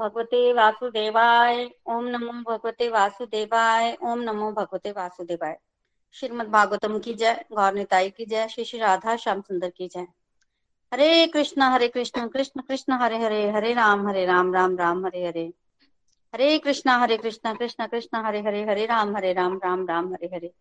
भगवते वासुदेवाय, ओम नमो भगवते वासुदेवाय, ओम नमो भगवते वासुदेवाय। श्रीमद भागवतम की जय, गौर निताई की जय, श्री श्री राधा श्याम सुंदर की जय। Hare Krishna Hare Krishna Krishna Krishna, Hare Hare Hare Ram Hare Ram Ram Ram, Hare Hare. Hare Krishna Hare Krishna Krishna Krishna, Hare Hare Hare Ram Hare Ram Ram Ram, Hare Hare.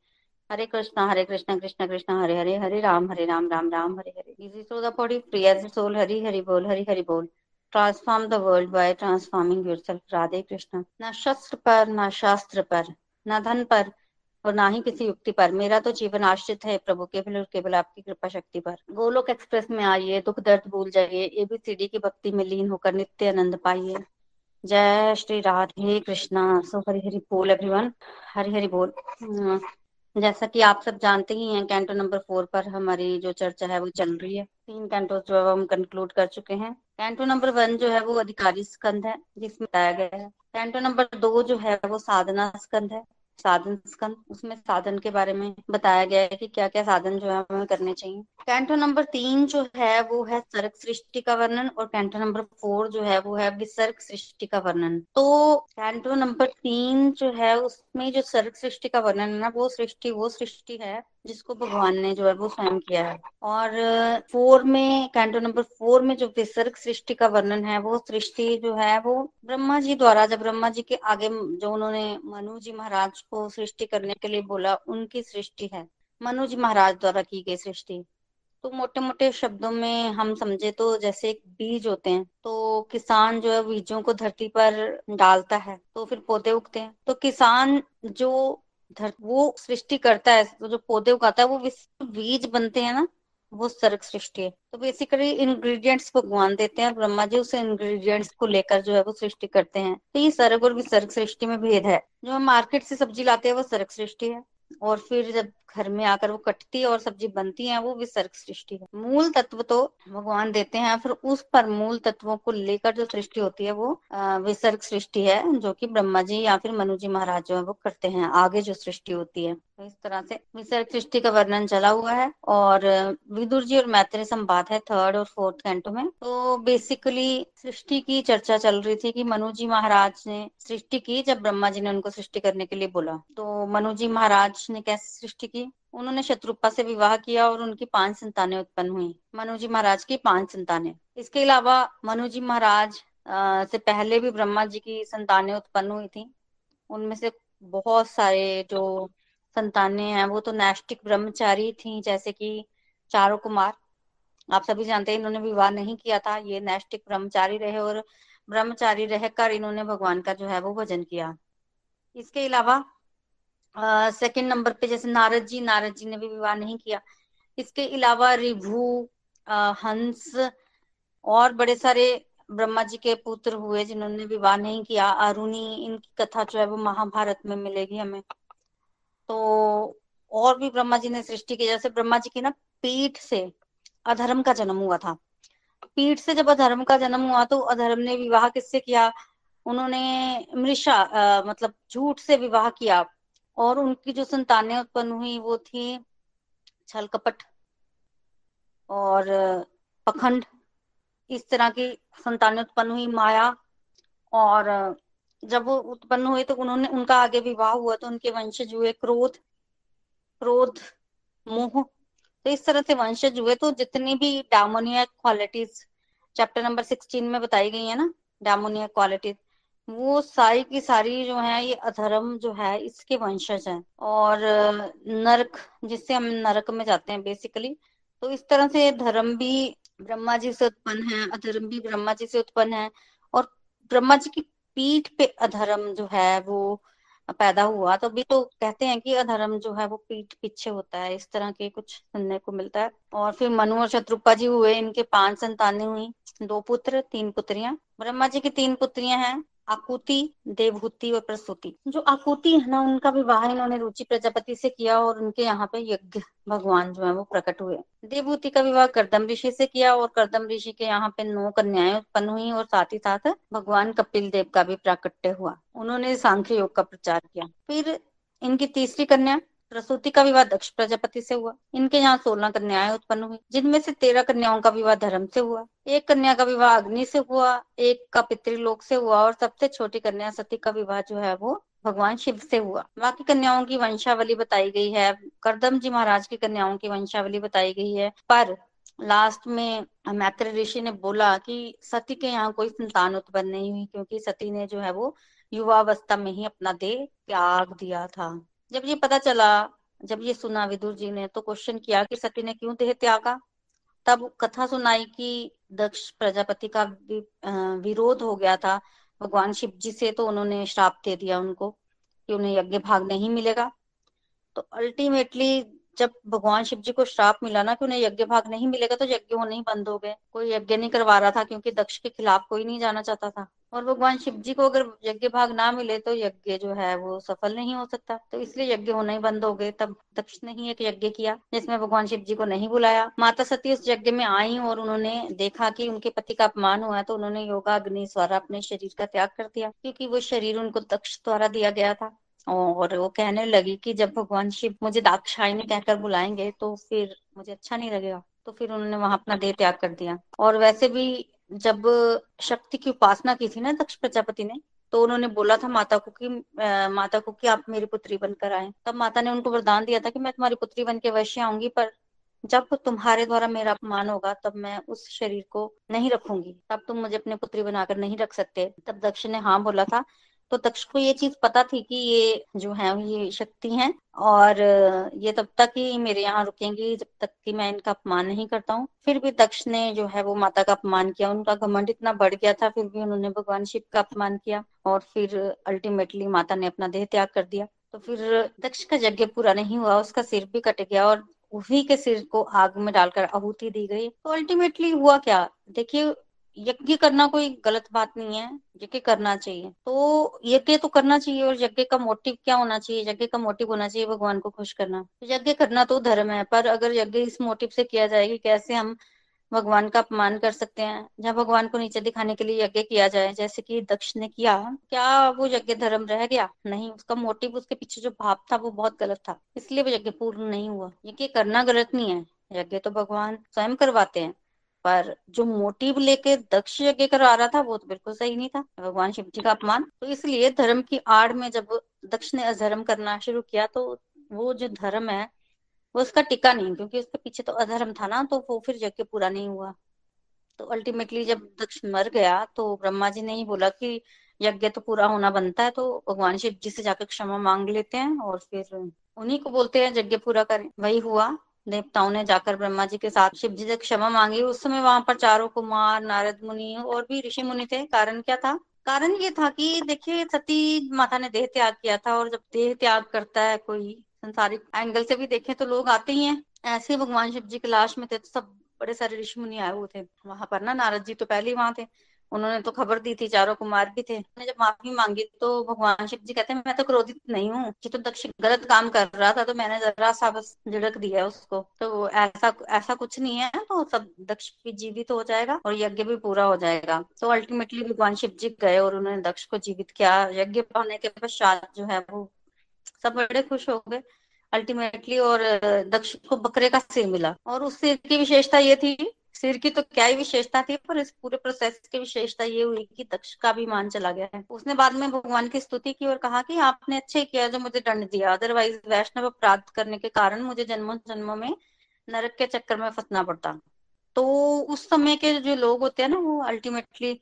Hare Krishna Hare Krishna Krishna Krishna, Hare Hare Hare Ram Hare Ram Ram Ram, Hare Hare. Easy to the free soul Hari Hari बोल, हरि हरि बोल। Transform the world by transforming yourself Radhe Krishna न शस्त्र पर न शास्त्र पर न धन पर और ना ही किसी युक्ति पर मेरा तो जीवन आश्रित है प्रभु केवल और केवल आपकी कृपा शक्ति पर गोलोक एक्सप्रेस में आइए दुख दर्द भूल जाइए एबीसीडी की भक्ति में लीन होकर नित्य आनंद पाइए जय श्री राधे कृष्णा सो हरि हरि बोल एवरीवन हरि हरि बोल जैसा कि आप सब जानते ही हैं कैंटो नंबर फोर पर हमारी जो चर्चा है, वो चल रही है। तीन कैंटो जो है हम कंक्लूड कर चुके हैं। कैंटो नंबर वन जो है, वो अधिकारी स्कंद है, जिसमें बताया गया है। कैंटो नंबर दो जो है, वो साधना स्कंद है। साधन स्कंद, उसमें साधन के बारे में बताया गया है कि क्या क्या साधन जो है हमें करने चाहिए। कैंटो नंबर तीन जो है, वो है सर्ग सृष्टि का वर्णन और कैंटो नंबर फोर जो है, वो है विसर्ग सृष्टि का वर्णन। तो कैंटो नंबर तीन जो है, उसमें जो सर्ग सृष्टि का वर्णन है ना, वो सृष्टि वो सृष्टि है। जिसको भगवान ने जो है वो स्वयं किया है। और फोर में, कैंटो नंबर फोर में जो विसर्ग सृष्टि का वर्णन है, वो सृष्टि जो है वो ब्रह्मा जी द्वारा, जब ब्रह्मा जी के आगे जो उन्होंने मनु जी महाराज को सृष्टि करने के लिए बोला, उनकी सृष्टि है। मनु जी महाराज द्वारा की गई सृष्टि। तो मोटे मोटे शब्दों में हम समझे तो जैसे एक बीज होते हैं तो किसान जो है बीजों को धरती पर डालता है तो फिर पौधे उगते हैं। तो किसान जो वो सृष्टि करता है तो जो पौधे उगाता है, वो बीज बनते हैं ना, वो सर्ग सृष्टि है। तो बेसिकली इंग्रेडिएंट्स भगवान देते हैं ब्रह्मा जी उस इंग्रेडिएंट्स को लेकर जो है वो सृष्टि करते हैं। तो ये सर्ग और विसर्ग सृष्टि में भेद है। जो हम मार्केट से सब्ज़ी लाते हैं, वो सर्ग सृष्टि है। और फिर जब घर में आकर वो कटती है और सब्ज़ी बनती है, वो विसर्ग सृष्टि है। मूल तत्व तो भगवान देते हैं, फिर उस पर मूल तत्वों को लेकर जो सृष्टि होती है, वो विसर्ग सृष्टि है, जो कि ब्रह्मा जी या फिर मनु जी महाराज जो है, वो करते हैं, आगे जो सृष्टि होती है। इस तरह से। विसर्ग सृष्टि का वर्णन चला हुआ है और विदुर जी और मैत्री संवाद है थर्ड और फोर्थ कैंटो में। तो बेसिकली सृष्टि की चर्चा चल रही थी कि मनु जी महाराज ने सृष्टि की जब ब्रह्मा जी ने उनको सृष्टि करने के लिए बोला। तो मनु जी महाराज ने कैसे सृष्टि की? उन्होंने शत्रुपा से विवाह किया और उनकी पाँच संतानें उत्पन्न हुई। मनु जी महाराज की पाँच संतानें। इसके अलावा मनु जी महाराज से पहले भी ब्रह्मा जी की संतानें उत्पन्न हुई थी। उनमें से बहुत सारे जो संतानें हैं, वो तो नैष्टिक ब्रह्मचारी थी, जैसे कि चारों कुमार। आप सभी जानते हैं, इन्होंने विवाह नहीं किया था, ये नैष्टिक ब्रह्मचारी रहे और ब्रह्मचारी रहकर इन्होंने भगवान का जो है वो भजन किया। इसके अलावा सेकंड नंबर पे जैसे नारद जी नारद जी ने भी विवाह नहीं किया। इसके अलावा रिभु हंस और बड़े सारे ब्रह्मा जी के पुत्र हुए, जिन्होंने विवाह नहीं किया। अरुणी इनकी कथा जो है वो महाभारत में मिलेगी हमें। तो और भी ब्रह्मा जी ने सृष्टि की, जैसे ब्रह्मा जी की ना पीठ से अधर्म का जन्म हुआ था। पीठ से जब अधर्म का जन्म हुआ तो अधर्म ने विवाह किससे किया? उन्होंने मृषा मतलब झूठ से विवाह किया और उनकी जो संतानें उत्पन्न हुई वो थी छल कपट और पखंड। इस तरह की संतानें उत्पन्न हुई, माया और जब वो उत्पन्न हुए तो उन्होंने, उनका आगे विवाह हुआ तो उनके वंशज हुए क्रोध क्रोध, मोह तो इस तरह से वंशज हुए तो जितनी भी demoniac qualities chapter number sixteen में बताई गई है ना, डामोनिया क्वालिटीज वो सारी की सारी जो है, ये अधर्म जो है, इसके वंशज है। और नरक, जिससे हम नरक में जाते हैं बेसिकली तो इस तरह से धर्म भी ब्रह्मा जी से उत्पन्न है, अधर्म भी ब्रह्मा जी से उत्पन्न है। और ब्रह्मा जी की पीठ पे अधर्म जो है वो पैदा हुआ तो भी तो कहते हैं कि अधर्म जो है वो पीठ पीछे होता है, इस तरह के कुछ सुनने को मिलता है। और फिर मनु और शत्रुपा जी हुए, इनके पाँच संतानें हुई, दो पुत्र, तीन पुत्रियाँ। ब्रह्मा जी की तीन पुत्रियाँ हैं आकुति, देवहूति और प्रसूति। जो आकुति है ना, उनका विवाह इन्होंने रुचि प्रजापति से किया और उनके यहाँ पे यज्ञ भगवान जो है वो प्रकट हुए। देवहूति का विवाह करदम ऋषि से किया और करदम ऋषि के यहाँ पे नौ कन्याएँ उत्पन्न हुई और साथ ही साथ भगवान कपिल देव का भी प्राकट्य हुआ। उन्होंने सांख्य योग का प्रचार किया। फिर इनकी तीसरी कन्या प्रसूति का विवाह दक्ष प्रजापति से हुआ। इनके यहाँ सोलह कन्याएँ उत्पन्न हुई, जिनमें से तेरह कन्याओं का विवाह धर्म से हुआ, एक कन्या का विवाह अग्नि से हुआ, एक का पितृलोक से हुआ और सबसे छोटी कन्या सती का विवाह जो है वो भगवान शिव से हुआ। बाकी कन्याओं की वंशावली बताई गई है, करदम जी महाराज की कन्याओं की वंशावली बताई गई है, पर लास्ट में मैत्र ऋषि ने बोला कि सती के यहाँ कोई संतान उत्पन्न नहीं हुई, क्योंकि सती ने जो है वो युवावस्था में ही अपना देह त्याग दिया था। जब ये पता चला, जब ये सुना विदुर जी ने तो क्वेश्चन किया कि सती ने क्यों देह त्यागा? तब कथा सुनाई कि दक्ष प्रजापति का विरोध हो गया था। भगवान शिव जी से तो उन्होंने श्राप दे दिया उनको कि उन्हें यज्ञ भाग नहीं मिलेगा। तो अल्टीमेटली जब भगवान शिव जी को श्राप मिला ना कि उन्हें यज्ञ भाग नहीं मिलेगा तो यज्ञ होने ही बंद हो गए। कोई यज्ञ नहीं करवा रहा था क्योंकि दक्ष के खिलाफ कोई नहीं जाना चाहता था। और भगवान शिव जी को अगर यज्ञ भाग ना मिले तो यज्ञ जो है वो सफल नहीं हो सकता। तो इसलिए यज्ञ होना ही बंद हो गए। तब दक्ष ने ही एक यज्ञ किया, जिसमें भगवान शिव जी को नहीं बुलाया। माता सती उस यज्ञ में आई और उन्होंने देखा कि उनके पति का अपमान हुआ तो उन्होंने योगा अग्नि द्वारा अपने शरीर का त्याग कर दिया, क्योंकि वो शरीर उनको दक्ष द्वारा दिया गया था। और वो कहने लगी कि जब भगवान शिव मुझे दाक्षायणी कहकर बुलाएँगे तो फिर मुझे अच्छा नहीं लगेगा। तो फिर उन्होंने वहाँ अपना देह त्याग कर दिया। और वैसे भी जब शक्ति की उपासना की थी ना दक्ष प्रजापति ने तो उन्होंने बोला था माता को कि माता को कि आप मेरी पुत्री बनकर आए। तब माता ने उनको वरदान दिया था कि मैं तुम्हारी पुत्री बन के वैश्य आऊँगी, पर जब तुम्हारे द्वारा मेरा अपमान होगा, तब मैं उस शरीर को नहीं रखूँगी। तब तुम मुझे अपने पुत्री बनाकर नहीं रख सकते। तब दक्ष ने हाँ बोला था तो दक्ष को ये चीज़ पता थी कि ये जो है, ये शक्ति है और ये तब तक ही मेरे यहाँ रुकेंगी जब तक कि मैं इनका अपमान नहीं करता हूँ। फिर भी दक्ष ने जो है वो माता का अपमान किया, उनका घमंड इतना बढ़ गया था, फिर भी उन्होंने भगवान शिव का अपमान किया और फिर अल्टीमेटली माता ने अपना देह त्याग कर दिया। तो फिर दक्ष का यज्ञ पूरा नहीं हुआ, उसका सिर भी कट गया और उसी के सिर को आग में डालकर आहुति दी गई। तो अल्टीमेटली हुआ क्या? देखिए यज्ञ करना कोई गलत बात नहीं है, यज्ञ करना चाहिए। तो यज्ञ तो करना चाहिए और यज्ञ का मोटिव क्या होना चाहिए? यज्ञ का मोटिव होना चाहिए भगवान को खुश करना। यज्ञ करना तो धर्म है, पर अगर यज्ञ इस मोटिव से किया जाए कि कैसे हम भगवान का अपमान कर सकते हैं, जहाँ भगवान को नीचे दिखाने के लिए यज्ञ किया जाए, जैसे कि दक्ष ने किया, क्या वो यज्ञ धर्म रह गया? नहीं, उसका मोटिव उसके पीछे जो भाव था, वो बहुत गलत था। इसलिए वो यज्ञ पूर्ण नहीं हुआ। यज्ञ करना गलत नहीं है। यज्ञ तो भगवान स्वयं करवाते हैं। पर जो मोटिव लेके दक्ष यज्ञ करा रहा था, वो तो बिल्कुल सही नहीं था, भगवान शिव जी का अपमान। तो इसलिए धर्म की आड़ में जब दक्ष ने अधर्म करना शुरू किया तो वो जो धर्म है, वो उसका टिका नहीं, क्योंकि उसके पीछे तो अधर्म था ना तो वो फिर यज्ञ पूरा नहीं हुआ। तो अल्टीमेटली जब दक्ष मर गया तो ब्रह्मा जी ने ही बोला कि यज्ञ तो पूरा होना बनता है तो भगवान शिव जी से जाकर क्षमा मांग लेते हैं और फिर उन्हीं को बोलते हैं, यज्ञ पूरा करें। वही हुआ। देवताओं ने जाकर ब्रह्मा जी के साथ शिव जी से क्षमा मांगी। उस समय वहाँ पर चारों कुमार, नारद मुनि और भी ऋषि मुनि थे। कारण क्या था? कारण ये था कि देखिए, सती माता ने देह त्याग किया था और जब देह त्याग करता है कोई संसारिक एंगल से भी देखें तो लोग आते ही हैं। ऐसे भगवान शिव जी के लाश में थे तो सब बड़े सारे ऋषि मुनि आए हुए थे। वहाँ पर ना नारद जी तो पहले ही वहाँ थे। उन्होंने तो खबर दी थी, चारों कुमार भी थे। उन्होंने जब माफ़ी मांगी तो भगवान शिव जी कहते हैं, मैं तो क्रोधित नहीं हूँ कि तो दक्ष, गलत काम कर रहा था तो मैंने जरा सा बस झिड़क दिया उसको। तो ऐसा ऐसा कुछ नहीं है तो सब दक्ष भी जीवित हो जाएगा और यज्ञ भी पूरा हो जाएगा। तो अल्टीमेटली भगवान शिव जी गए और उन्होंने दक्ष को जीवित किया। यज्ञ होने के पश्चात जो है वो सब बड़े खुश हो गए। अल्टीमेटली और दक्ष को बकरे का सिर मिला और उस सिर की विशेषता ये थी सिर की तो क्या ही विशेषता थी, पर इस पूरे प्रोसेस की विशेषता ये हुई कि दक्ष का भी मान चला गया है। उसने बाद में भगवान की स्तुति की और कहा कि आपने अच्छे किया जो मुझे दंड दिया। अदरवाइज़ वैष्णव अपराध करने के कारण मुझे जन्मों जन्मों में नरक के चक्कर में फंसना पड़ता। तो उस समय के जो लोग होते हैं ना, वो अल्टीमेटली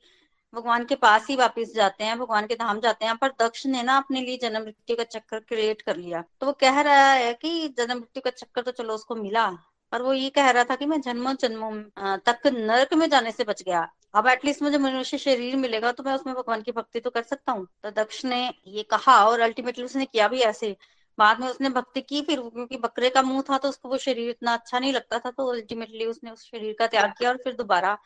भगवान के पास ही वापस जाते हैं, भगवान के धाम जाते हैं, पर दक्ष ने ना अपने लिए जन्म मृत्यु का चक्कर क्रिएट कर लिया। तो वो कह रहा है कि जन्म मृत्यु का चक्कर तो चलो उसको मिला और वो ये कह रहा था कि मैं जन्मों जन्मों तक नरक में जाने से बच गया। अब एटलीस्ट मुझे मनुष्य शरीर मिलेगा तो मैं उसमें भगवान की भक्ति तो कर सकता हूँ। तो दक्ष ने ये कहा और अल्टीमेटली उसने किया भी ऐसे। बाद में उसने भक्ति की फिर क्योंकि बकरे का मुँह था तो उसको वो शरीर इतना अच्छा नहीं लगता था तो अल्टीमेटली उसने उस शरीर का त्याग किया और फिर दोबारा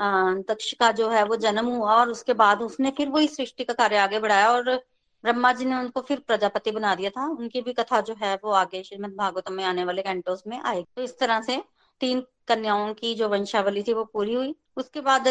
दक्ष का जो है वो जन्म हुआ और उसके बाद उसने फिर वही सृष्टि का कार्य आगे बढ़ाया और ब्रह्मा जी ने उनको फिर प्रजापति बना दिया था। उनकी भी कथा जो है वो आगे श्रीमद भागवतम में आने वाले कैंटोस में आएगी। तो इस तरह से तीन कन्याओं की जो वंशावली थी वो पूरी हुई। उसके बाद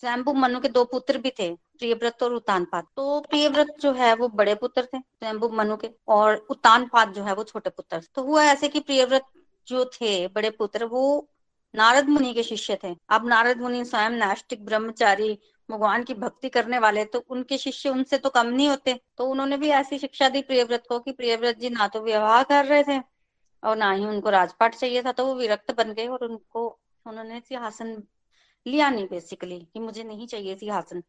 स्वयंभू मनु के दो पुत्र भी थे, प्रियव्रत और उतानपाद। तो प्रियव्रत जो है वो बड़े पुत्र थे, स्वयंभू मनु के, और उतानपाद जो है वो छोटे पुत्र। तो हुआ ऐसे कि प्रियव्रत जो थे, बड़े पुत्र, वो नारद मुनि के शिष्य थे। अब नारद मुनि स्वयं नास्तिक ब्रह्मचारी भगवान की भक्ति करने वाले तो उनके शिष्य उनसे तो कम नहीं होते। तो उन्होंने भी ऐसी शिक्षा दी प्रियव्रत को कि प्रियव्रत जी ना तो विवाह कर रहे थे और ना ही उनको राजपाट चाहिए था तो वो विरक्त बन गए और उनको, उन्होंने सिंहासन लिया नहीं बेसिकली कि मुझे नहीं चाहिए सिंहासन।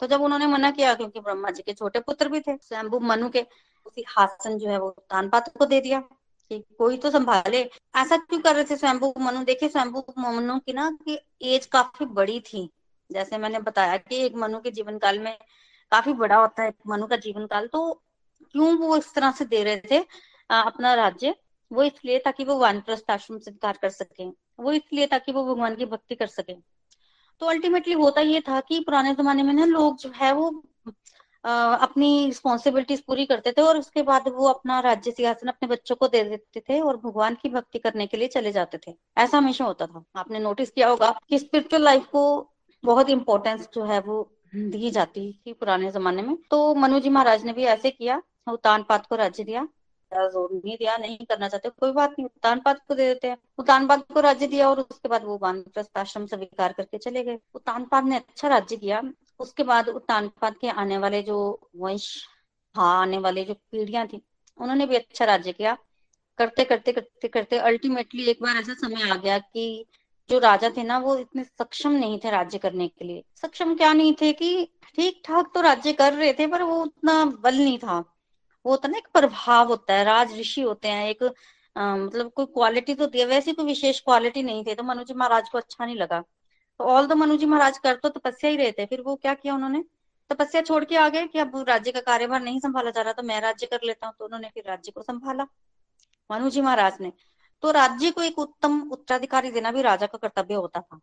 तो जब उन्होंने मना किया, क्योंकि ब्रह्मा जी के छोटे पुत्र भी थे, स्वयंभू मनु के सिंहासन जो है वो तानपात को दे दिया कि कोई तो संभाले। ऐसा क्यों कर रहे थे स्वयंभू मनु? देखिए, स्वयंभू मनु की ना कि एज काफ़ी बड़ी थी। जैसे मैंने बताया कि एक मनु के जीवन काल में काफ़ी बड़ा होता है मनु का जीवन काल तो क्यों वो इस तरह से दे रहे थे अपना राज्य? वो इसलिए ताकि वो वानप्रस्थ आश्रम स्वीकार कर सके। वो इसलिए ताकि वो भगवान की भक्ति कर सके। तो अल्टीमेटली होता ये था कि पुराने जमाने में ना लोग जो है वो आ, अपनी रिस्पॉन्सिबिलिटीज पूरी करते थे और उसके बाद वो अपना राज्य सिंहासन अपने बच्चों को दे देते थे और भगवान की भक्ति करने के लिए चले जाते थे। ऐसा हमेशा होता था। आपने नोटिस किया होगा कि स्पिरिचुअल लाइफ को बहुत इंपॉर्टेंस जो है वो दी जाती थी पुराने जमाने में। तो मनु जी महाराज ने भी ऐसे किया, उतान पात को राज्य दिया। ज़ोर नहीं दिया, नहीं करना चाहते, कोई बात नहीं, उतान पात को दे देते हैं। उतान पात को राज्य दिया और उसके बाद वो वानप्रस्थ आश्रम स्वीकार करके चले गए। उतान पात ने अच्छा राज्य किया। उसके बाद उत्तानपाद के आने वाले जो वंश हाँ आने वाले जो पीढ़ियाँ थी, उन्होंने भी अच्छा राज्य किया। करते करते करते करते अल्टीमेटली एक बार ऐसा समय आ गया कि जो राजा थे ना वो इतने सक्षम नहीं थे राज्य करने के लिए। सक्षम क्या नहीं थे कि ठीक ठाक तो राज्य कर रहे थे पर वो उतना बल नहीं था। वो होता ना एक प्रभाव होता है राज ऋषि होते हैं एक आ, मतलब कोई क्वालिटी तो थी वैसी कोई विशेष क्वालिटी नहीं थी तो मनुजी महाराज को अच्छा नहीं लगा। तो ऑल दो मनुजी महाराज कर तो तपस्या ही रहते फिर वो क्या किया उन्होंने? तपस्या छोड़ के आ गए कि अब राज्य का कार्यभार नहीं संभाला जा रहा तो मैं राज्य कर लेता हूँ तो उन्होंने फिर राज्य को संभाला। मनुजी महाराज ने। तो राज्य को एक उत्तम उत्तराधिकारी देना भी राजा का कर्तव्य होता था।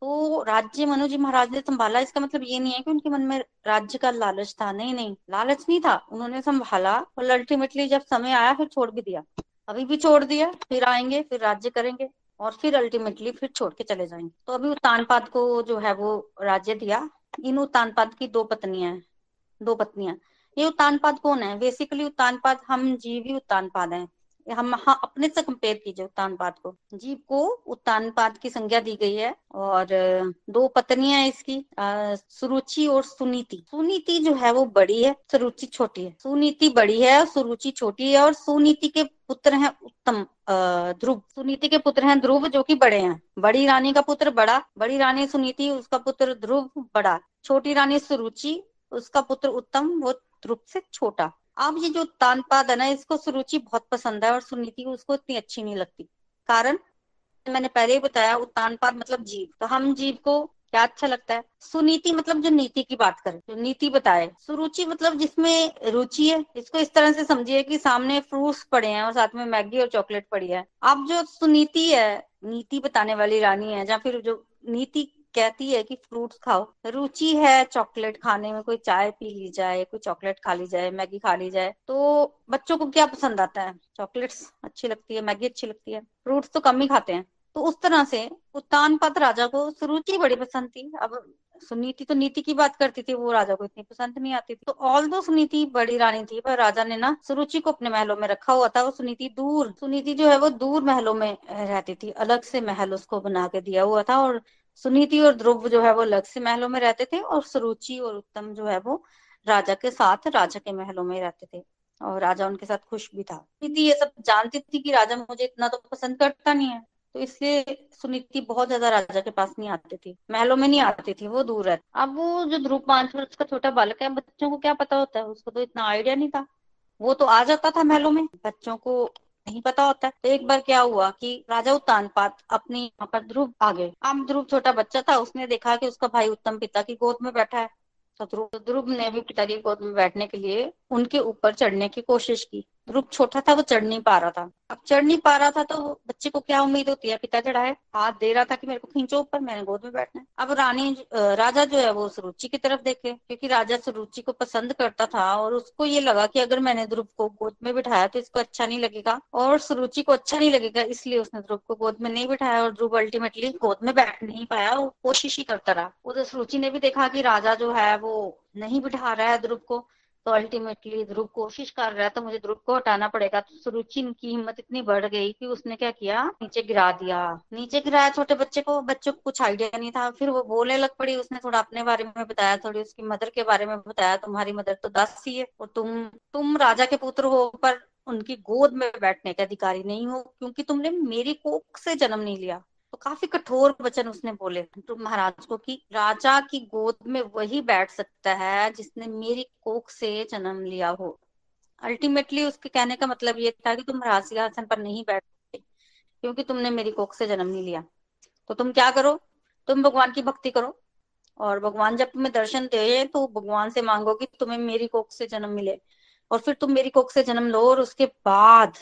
तो राज्य मनु जी महाराज ने संभाला, इसका मतलब ये नहीं है कि उनके मन में राज्य का लालच था। नहीं नहीं, लालच नहीं था। उन्होंने संभाला और अल्टीमेटली जब समय आया, फिर छोड़ भी दिया। अभी भी छोड़ दिया, फिर आएँगे, फिर राज्य करेंगे और फिर अल्टीमेटली फिर छोड़ के चले जाएँगे। तो अभी उत्तानपाद को जो है वो राज्य दिया। इन उत्तानपाद की दो पत्नियाँ दो पत्नियाँ। ये उत्तानपाद कौन है? बेसिकली उत्तानपाद हम जीवी उत्तानपाद हैं। हम हाँ अपने से कंपेयर कीजिए उत्तानपाद को। जीव को उत्तानपाद की संज्ञा दी गई है और दो पत्नियाँ इसकी सुरुचि और सुनीति। सुनीति जो है वो बड़ी है, सुरुचि छोटी है। सुनीति बड़ी है, सुरुचि छोटी है और सुनीति के पुत्र हैं उत्तम ध्रुव। सुनीति के पुत्र हैं ध्रुव जो कि बड़े हैं। बड़ी रानी का पुत्र बड़ा, बड़ी रानी सुनीति, उसका पुत्र ध्रुव बड़ा। छोटी रानी सुरुचि, उसका पुत्र उत्तम, वो ध्रुव से छोटा। अब ये जो तानपाद है ना, इसको सुरुचि बहुत पसंद है और सुनीति उसको इतनी अच्छी नहीं लगती। कारण, मैंने पहले ही बताया उत्तानपाद मतलब जीव। तो हम जीव को क्या अच्छा लगता है? सुनीति मतलब जो नीति की बात करे, जो नीति बताए। सुरुचि मतलब जिसमें रुचि है, इसको इस तरह से समझिए कि सामने फ्रूट्स पड़े हैं और साथ में मैगी और चॉकलेट पड़ी है। अब जो सुनीति है, नीति बताने वाली रानी है, या फिर जो नीति कहती है कि फ्रूट्स खाओ। रुचि है चॉकलेट खाने में, कोई चाय पी ली जाए, कोई चॉकलेट खा ली जाए, मैगी खा ली जाए तो बच्चों को क्या पसंद आता है? चॉकलेट्स अच्छी लगती है, मैगी अच्छी लगती है। फ्रूट्स तो कम ही खाते हैं। तो उस तरह से उत्तान पद राजा को सुरुचि बड़ी पसंद थी। अब सुनीति तो नीति की बात करती थी, वो राजा को इतनी पसंद नहीं आती थी। तो ऑल दो सुनीति बड़ी रानी थी, पर राजा ने ना सुरुचि को अपने महलों में रखा हुआ था, वो सुनीति दूर, सुनीति जो है वो दूर महलों में रहती थी, अलग से महल उसको बना के दिया हुआ था और सुनीति और ध्रुव जो है वो अलग से महलों में रहते थे और सुरुचि और उत्तम जो है वो राजा के साथ राजा के महलों में रहते थे और राजा उनके साथ खुश भी था। सुनीति ये सब जानती थी कि राजा मुझे इतना तो पसंद करता नहीं है तो इसलिए सुनीति बहुत ज़्यादा राजा के पास नहीं आती थी, महलों में नहीं आती थी, वो दूर रहती अब वो जो ध्रुव पाँच वर्ष का छोटा बालक है, बच्चों को क्या पता होता है, उसको तो इतना आइडिया नहीं था। वो तो आ जाता था महलों में, बच्चों को नहीं पता होता। है तो एक बार क्या हुआ कि राजा उत्तान पात अपनी यहाँ पर ध्रुव आ गए। आम ध्रुव छोटा बच्चा था, उसने देखा कि उसका भाई उत्तम पिता की गोद में बैठा है। तो ध्रुव ध्रुव ने भी पिता की गोद में बैठने के लिए उनके ऊपर चढ़ने की कोशिश की। ध्रुव छोटा था, वो चढ़ नहीं पा रहा था। अब चढ़ नहीं पा रहा था तो बच्चे को क्या उम्मीद होती है? पिता चढ़ाए हाथ दे रहा था कि मेरे को खींचो ऊपर, मैंने गोद में बैठना है। अब रानी राजा जो है वो सुरुचि की तरफ़ देखे, क्योंकि राजा सुरुचि को पसंद करता था और उसको ये लगा कि अगर मैंने ध्रुव को गोद में बिठाया तो इसको अच्छा नहीं लगेगा और सुरुचि को अच्छा नहीं लगेगा, इसलिए उसने ध्रुव को गोद में नहीं बिठाया और ध्रुव अल्टीमेटली गोद में बैठ नहीं पाया वो कोशिश ही करता रहा। उधर सुरुचि ने भी देखा कि राजा जो है वो नहीं बिठा रहा है ध्रुव को तो अल्टीमेटली ध्रुव कोशिश कर रहा है तो मुझे ध्रुव को हटाना पड़ेगा। तो सुरुचि की हिम्मत इतनी बढ़ गई कि उसने क्या किया? नीचे गिरा दिया। नीचे गिराया, छोटे बच्चे को, बच्चों को कुछ आइडिया नहीं था। फिर वो बोलने लग पड़ी, उसने थोड़ा अपने बारे में बताया, थोड़ी उसकी मदर के बारे में बताया। तुम्हारी मदर तो दस ही है, और तुम तुम राजा के पुत्र हो, पर उनकी गोद में बैठने के अधिकारी नहीं हो, क्योंकि तुमने मेरी कोख से जन्म नहीं लिया। काफ़ी कठोर वचन उसने बोले तो महाराज को कि राजा की गोद में वही बैठ सकता है जिसने मेरी कोख से जन्म लिया हो। अल्टीमेटली उसके कहने का मतलब ये था कि तुम राजसिंहासन पर नहीं बैठ सकते क्योंकि तुमने मेरी कोख से जन्म नहीं लिया। तो तुम क्या करो? तुम भगवान की भक्ति करो और भगवान जब तुम्हें दर्शन दे तो भगवान से मांगो कि तुम्हें मेरी कोख से जन्म मिले और फिर तुम मेरी कोख से जन्म लो और उसके बाद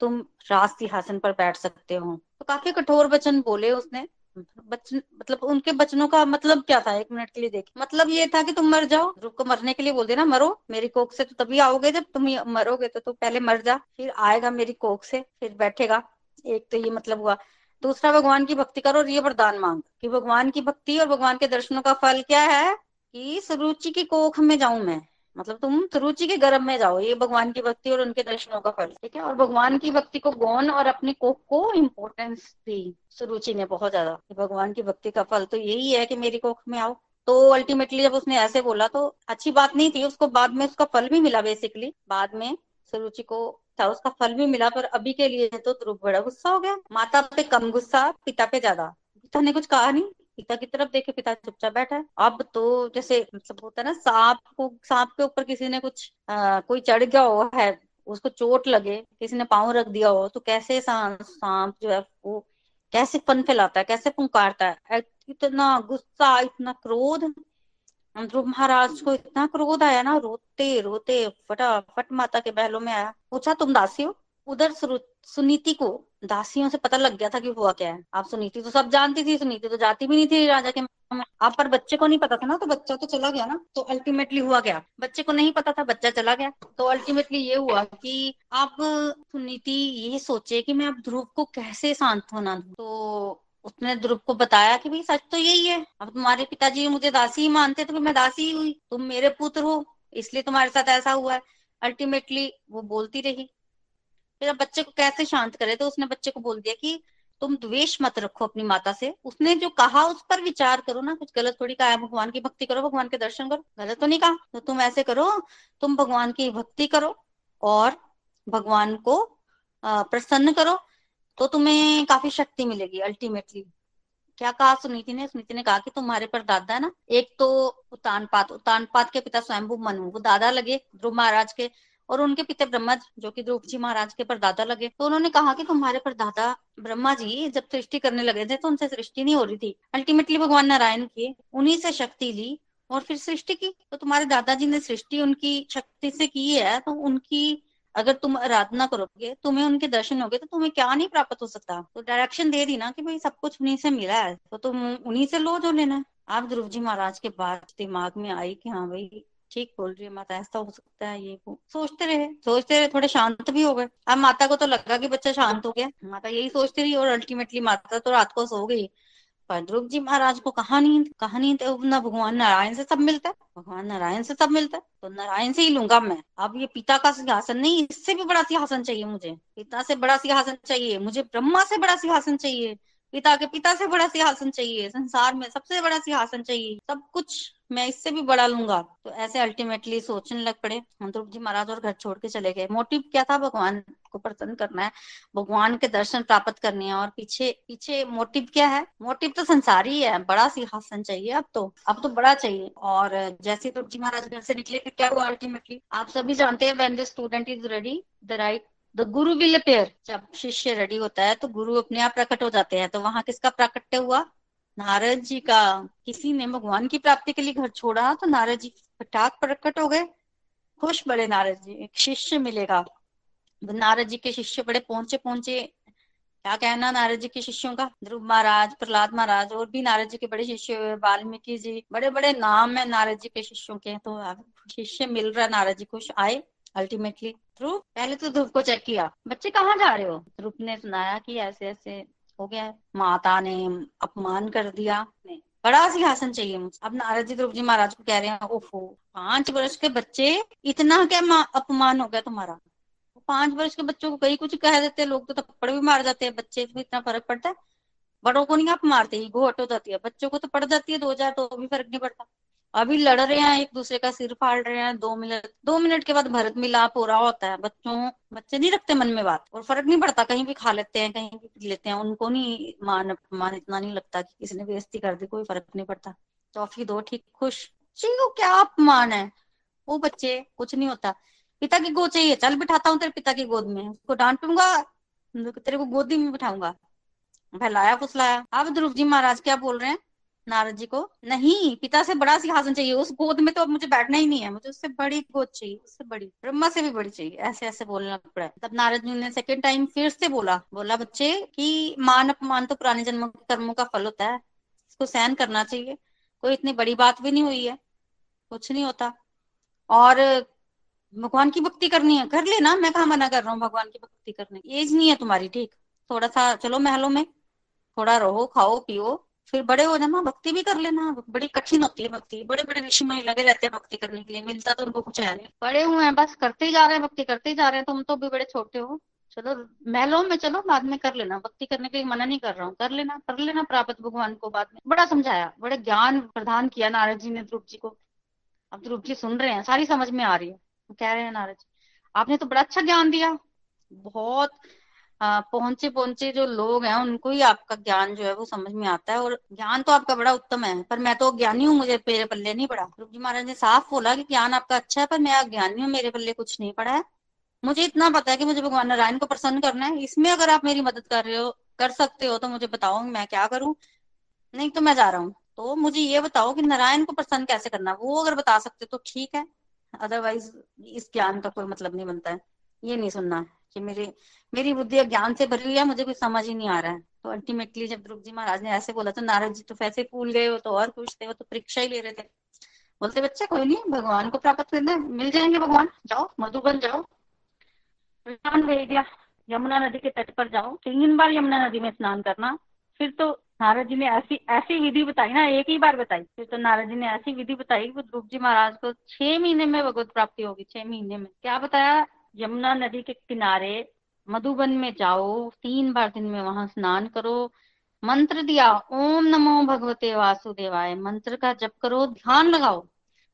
तुम राज सिंहासन पर बैठ सकते हो। तो काफ़ी कठोर वचन बोले उसने। बचन मतलब उनके बचनों का मतलब क्या था? एक मिनट के लिए देख। मतलब ये था कि तुम मर जाओ। रुक को मरने के लिए बोल देना मरो। मेरी कोख से तो तभी आओगे जब तुम मरोगे तो, तो पहले मर जा। फिर आएगा मेरी कोख से फिर बैठेगा। एक तो ये मतलब हुआ। दूसरा भगवान की भक्ति करो और ये वरदान मांग कि भगवान की भक्ति और भगवान के दर्शनों का फल क्या है कि सुरुचि की कोख में जाऊँ मैं। मतलब तुम सुरुचि के गर्भ में जाओ, ये भगवान की भक्ति और उनके दर्शनों का फल, ठीक है? और भगवान की भक्ति को गौन और अपनी कोख को इम्पोर्टेंस दी सुरुचि ने बहुत ज़्यादा भगवान की भक्ति का फल तो यही है कि मेरी कोख में आओ। तो अल्टीमेटली जब उसने ऐसे बोला तो अच्छी बात नहीं थी, उसको बाद में उसका फल भी मिला बेसिकली बाद में सुरुचि को था, उसका फल भी मिला, पर अभी के लिए तो ध्रुव बड़ा गुस्सा हो गया। माता पे कम गुस्सा, पिता पे ज़्यादा। पिता ने कुछ कहा नहीं। पिता की तरफ़ देखे पिता चुपचाप बैठा है। अब तो जैसे मतलब होता है ना सांप को सांप के ऊपर किसी ने कुछ आ, कोई चढ़ गया हो है उसको चोट लगे किसी ने पाँव रख दिया हो तो कैसे सांप जो है वो कैसे फन फैलाता है कैसे पुकारता है? इतना गुस्सा इतना क्रोध। ध्रुव महाराज को इतना क्रोध आया ना रोते रोते फटाफट माता के बहलों में आया। पूछा तुम दासी हो? उधर सुनीति को दासियों से पता लग गया था कि हुआ क्या है। आप सुनीति तो सब जानती थी, सुनीति तो जाती भी नहीं थी राजा के आप, पर बच्चे को नहीं पता था ना तो बच्चा तो चला गया ना। तो अल्टीमेटली हुआ क्या? बच्चे को नहीं पता था, बच्चा चला गया। तो अल्टीमेटली ये हुआ कि आप सुनीति ये सोचे कि मैं अब ध्रुव को कैसे सांत्वना दू? तो उसने ध्रुव को बताया कि भाई, सच तो यही है। अब तुम्हारे पिताजी मुझे दासी ही मानते थे तो मैं दासी ही हुई। तुम मेरे पुत्र हो, इसलिए तुम्हारे साथ ऐसा हुआ है। अल्टीमेटली वो बोलती रही। फिर अब बच्चे को कैसे शांत करे? तो उसने बच्चे को बोल दिया कि तुम द्वेष मत रखो अपनी माता से। उसने जो कहा, उस पर विचार करो ना। कुछ गलत थोड़ी कहा भगवान की भक्ति करो, भगवान के दर्शन करो। गलत तो नहीं कहा। तो तुम ऐसे करो, तुम भगवान की भक्ति करो और भगवान को प्रसन्न करो तो तुम्हें काफ़ी शक्ति मिलेगी अल्टीमेटली क्या कहा सुनीति ने? सुनीति ने कहा कि तुम्हारे पर दादा है ना? एक तो उतानपात उतानपात के पिता स्वयंभू मनु। वो दादा लगे ध्रुव महाराज के। और उनके पिता ब्रह्मा जी जो कि जी महाराज के परदादा लगे। तो उन्होंने कहा कि तुम्हारे परदादा ब्रह्मा जी जब सृष्टि करने लगे थे तो उनसे सृष्टि नहीं हो रही थी। अल्टीमेटली भगवान नारायण की उन्हीं से शक्ति ली और फिर सृष्टि की। तो तुम्हारे दादाजी ने सृष्टि उनकी शक्ति से की है तो उनकी अगर तुम आराधना करोगे, तुम्हें उनके दर्शन होगे तो तुम्हें क्या नहीं प्राप्त हो सकता? तो डायरेक्शन दे दी ना कि भाई सब कुछ उन्हीं से मिला है। तो तुम उन्हीं से लो जो लेना आप ध्रुव जी महाराज के बाद दिमाग में आई कि हाँ भाई ठीक बोल रही है माता, ऐसा हो सकता है, ये वो। सोचते रहे सोचते रहे, थोड़े शांत भी हो गए। अब माता को तो लगा कि बच्चा शांत हो गया। माता यही सोचती रही और अल्टीमेटली माता तो रात को सो गई। पर ध्रुव जी महाराज को कहा नींद कहा नींद? ना भगवान नारायण से सब मिलता है। भगवान नारायण से सब मिलता है। तो नारायण से ही लूँगा मैं। अब ये पिता का सिंहासन नहीं, इससे भी बड़ा सिंहासन चाहिए मुझे। पिता से बड़ा सिंहासन चाहिए, मुझे ब्रह्मा से बड़ा सिंहासन चाहिए। पिता के पिता से बड़ा सिंहासन चाहिए, संसार में सबसे बड़ा सिंहासन चाहिए, सब कुछ। मैं इससे भी बड़ा लूँगा। तो ऐसे अल्टीमेटली सोचने लग पड़े। ध्रुव जी महाराज और घर छोड़ के चले गए। मोटिव क्या था? भगवान को प्रसन्न करना है। भगवान के दर्शन प्राप्त करने हैं और पीछे पीछे मोटिव क्या है? मोटिव तो संसार ही। है बड़ा सिंहासन चाहिए अब तो। अब तो बड़ा चाहिए। और जैसे ध्रुव जी महाराज घर से निकले, फिर क्या हुआ अल्टीमेटली आप सभी जानते हैं when the student is ready the right the guru will appear जब शिष्य रेडी होता है तो गुरु अपने आप प्रकट हो जाते हैं। तो वहाँ किसका प्राकट्य हुआ? नारद जी का, किसी ने भगवान की प्राप्ति के लिए घर छोड़ा तो नारद जी फटाक प्रकट हो गए। खुश बड़े नारद जी, एक शिष्य मिलेगा। नारद जी के शिष्य बड़े पहुँचे पहुँचे क्या कहना नारद जी के शिष्यों का? ध्रुव महाराज, प्रहलाद महाराज और भी नारद जी के बड़े शिष्य हुए, वाल्मीकि जी बड़े बड़े नाम है नारद जी के शिष्यों के। तो शिष्य मिल रहा नारद जी कुछ आए अल्टीमेटली ध्रुव, पहले तो ध्रुव को चेक किया। बच्चे कहाँ जा रहे हो? ध्रुव ने सुनाया कि ऐसे ऐसे हो गया है। माता ने अपमान कर दिया। बड़ा सिंहासन चाहिए मुझे। अब नारद जी, ध्रुव जी महाराज को कह रहे हैं ओफो पाँच वर्ष के बच्चे, इतना क्या अपमान हो गया तुम्हारा? पाँच वर्ष के बच्चों को कई कुछ कह देते हैं, लोग तो थप्पड़ भी मार जाते हैं। बच्चे को इतना फ़र्क पड़ता है। बड़ों को नहीं आप मारते ही घोट हो जाती है। बच्चों को तो पड़ जाती है, दो हज़ार तो भी फ़र्क नहीं पड़ता। अभी लड़ रहे हैं, एक दूसरे का सिर फाड़ रहे हैं, दो मिनट दो मिनट के बाद भरत मिलाप हो रहा होता है। बच्चों, बच्चे नहीं रखते मन में बात, और फ़र्क नहीं पड़ता, कहीं भी खा लेते हैं, कहीं भी पी लेते हैं, उनको नहीं मान मान इतना नहीं लगता कि किसी ने बेइज्जती कर दी, कोई फ़र्क नहीं पड़ता। टॉफी दो, ठीक, खुश। चलो, क्या अपमान है? वो बच्चे, कुछ नहीं होता। पिता की गोद चाहिए, चल बिठाता हूँ तेरे पिता की गोद में, उसको डांटूँगा तेरे को गोदी में बिठाऊँगा। फैलाया फुसलाया। अब ध्रुव जी महाराज क्या बोल रहे हैं? नारद जी को, नहीं, पिता से बड़ा सिंहासन चाहिए, उस गोद में तो अब मुझे बैठना ही नहीं है, मुझे उससे बड़ी गोद चाहिए, उससे बड़ी, ब्रह्मा से भी बड़ी चाहिए ऐसे ऐसे बोलना पड़ा तब नारद जी ने सेकेंड टाइम फिर से बोला बोला, बच्चे, की मान, अपमान तो पुराने जन्मों कर्मों का फल होता है, इसको सहन करना चाहिए, कोई इतनी बड़ी बात भी नहीं हुई है, कुछ नहीं होता। और भगवान की भक्ति करनी है, कर लेना, मैं कहा मना कर रहा हूँ भगवान की भक्ति करने, एज नहीं है तुम्हारी, ठीक? थोड़ा सा चलो महलों में, थोड़ा रहो, खाओ, पियो फिर बड़े हो जाना, भक्ति भी कर लेना। बड़ी कठिन होती है भक्ति। बड़े बड़े ऋषि में लगे रहते हैं भक्ति करने के लिए। मिलता तो उनको कुछ है नहीं। बड़े हुए हैं, बस करते ही जा रहे हैं, भक्ति करते ही जा रहे हैं। तुम तो भी बड़े छोटे हो। चलो, महलों में चलो, बाद में कर लेना। भक्ति करने के लिए मना नहीं कर रहा हूँ। कर लेना कर लेना प्राप्त भगवान को बाद में। बड़ा समझाया, बड़े ज्ञान प्रदान किया नारद जी ने ध्रुव जी को। अब ध्रुव जी सुन रहे हैं, सारी समझ में आ रही है। कह रहे हैं, नारद जी, आपने तो बड़ा अच्छा ज्ञान दिया। बहुत पहुँचे पहुँचे जो लोग हैं, उनको ही आपका ज्ञान जो है वो समझ में आता है। और ज्ञान तो आपका बड़ा उत्तम है, पर मैं तो ज्ञानी हूँ, मुझे मेरे पल्ले नहीं पड़ा। रूप जी महाराज ने साफ़ बोला कि ज्ञान आपका अच्छा है, पर मैं ज्ञानी हूँ, मेरे पल्ले कुछ नहीं पड़ा है। मुझे इतना पता है कि मुझे भगवान नारायण को प्रसन्न करना है। इसमें अगर आप मेरी मदद कर रहे हो, कर सकते हो तो मुझे बताओ, मैं क्या करूँ? नहीं तो मैं जा रहा हूँ। तो मुझे ये बताओ कि नारायण को प्रसन्न कैसे करना वो अगर बता सकते तो ठीक है। अदरवाइज़ इस ज्ञान का कोई मतलब नहीं बनता है। ये नहीं सुनना कि मेरी मेरी बुद्धि ज्ञान से भरी हुई है, मुझे कुछ समझ ही नहीं आ रहा है। तो अल्टीमेटली जब ध्रुव जी महाराज ने ऐसे बोला तो नारद जी तो वैसे फूल गए हो तो और खुश थे, वो तो परीक्षा ही ले रहे थे। बोलते, बच्चे, कोई नहीं, भगवान को प्राप्त करना है, मिल जाएँगे भगवान, जाओ, मधुबन जाओ भेज दिया यमुना नदी के तट पर जाओ, तीन बार यमुना नदी में स्नान करना। फिर तो नारद जी ने ऐसी ऐसी विधि बताई ना, एक ही बार बताई, फिर तो नारद जी ने ऐसी विधि बताई कि ध्रुव जी महाराज को छह महीने में भगवत प्राप्ति होगी, छह महीने में। क्या बताया? यमुना नदी के किनारे मधुबन में जाओ, तीन बार दिन में वहाँ स्नान करो। मंत्र दिया, ओम नमो भगवते वासुदेवाय। मंत्र का जप करो, ध्यान लगाओ।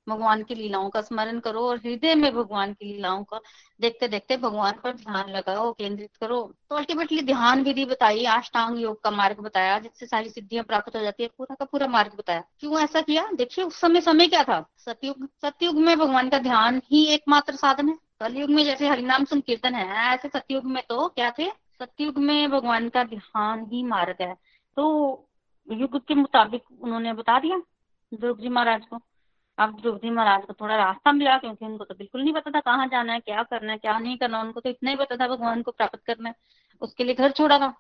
भगवान की लीलाओं का स्मरण करो और हृदय में भगवान की लीलाओं का देखते देखते भगवान पर ध्यान लगाओ, केंद्रित करो। तो अल्टीमेटली ध्यान विधि बताई, अष्टांग योग का मार्ग बताया, जिससे सारी सिद्धियाँ प्राप्त हो जाती है, पूरा का पूरा मार्ग बताया। क्यों ऐसा किया? देखिए, उस समय समय क्या था? सतयुग सतयुग में भगवान का ध्यान ही एकमात्र साधन है। कलयुग में जैसे हरिनाम संकीर्तन है, ऐसे सतयुग में तो क्या थे? सतयुग में भगवान का ध्यान ही मार्ग है। तो युग के मुताबिक उन्होंने बता दिया ध्रुव जी महाराज को। अब ध्रुव जी महाराज को थोड़ा रास्ता मिला, क्योंकि उनको तो बिल्कुल नहीं पता था कहाँ जाना है, क्या करना है, क्या नहीं करना, उनको तो इतना ही पता था भगवान को प्राप्त करना है। उसके लिए घर छोड़ा था।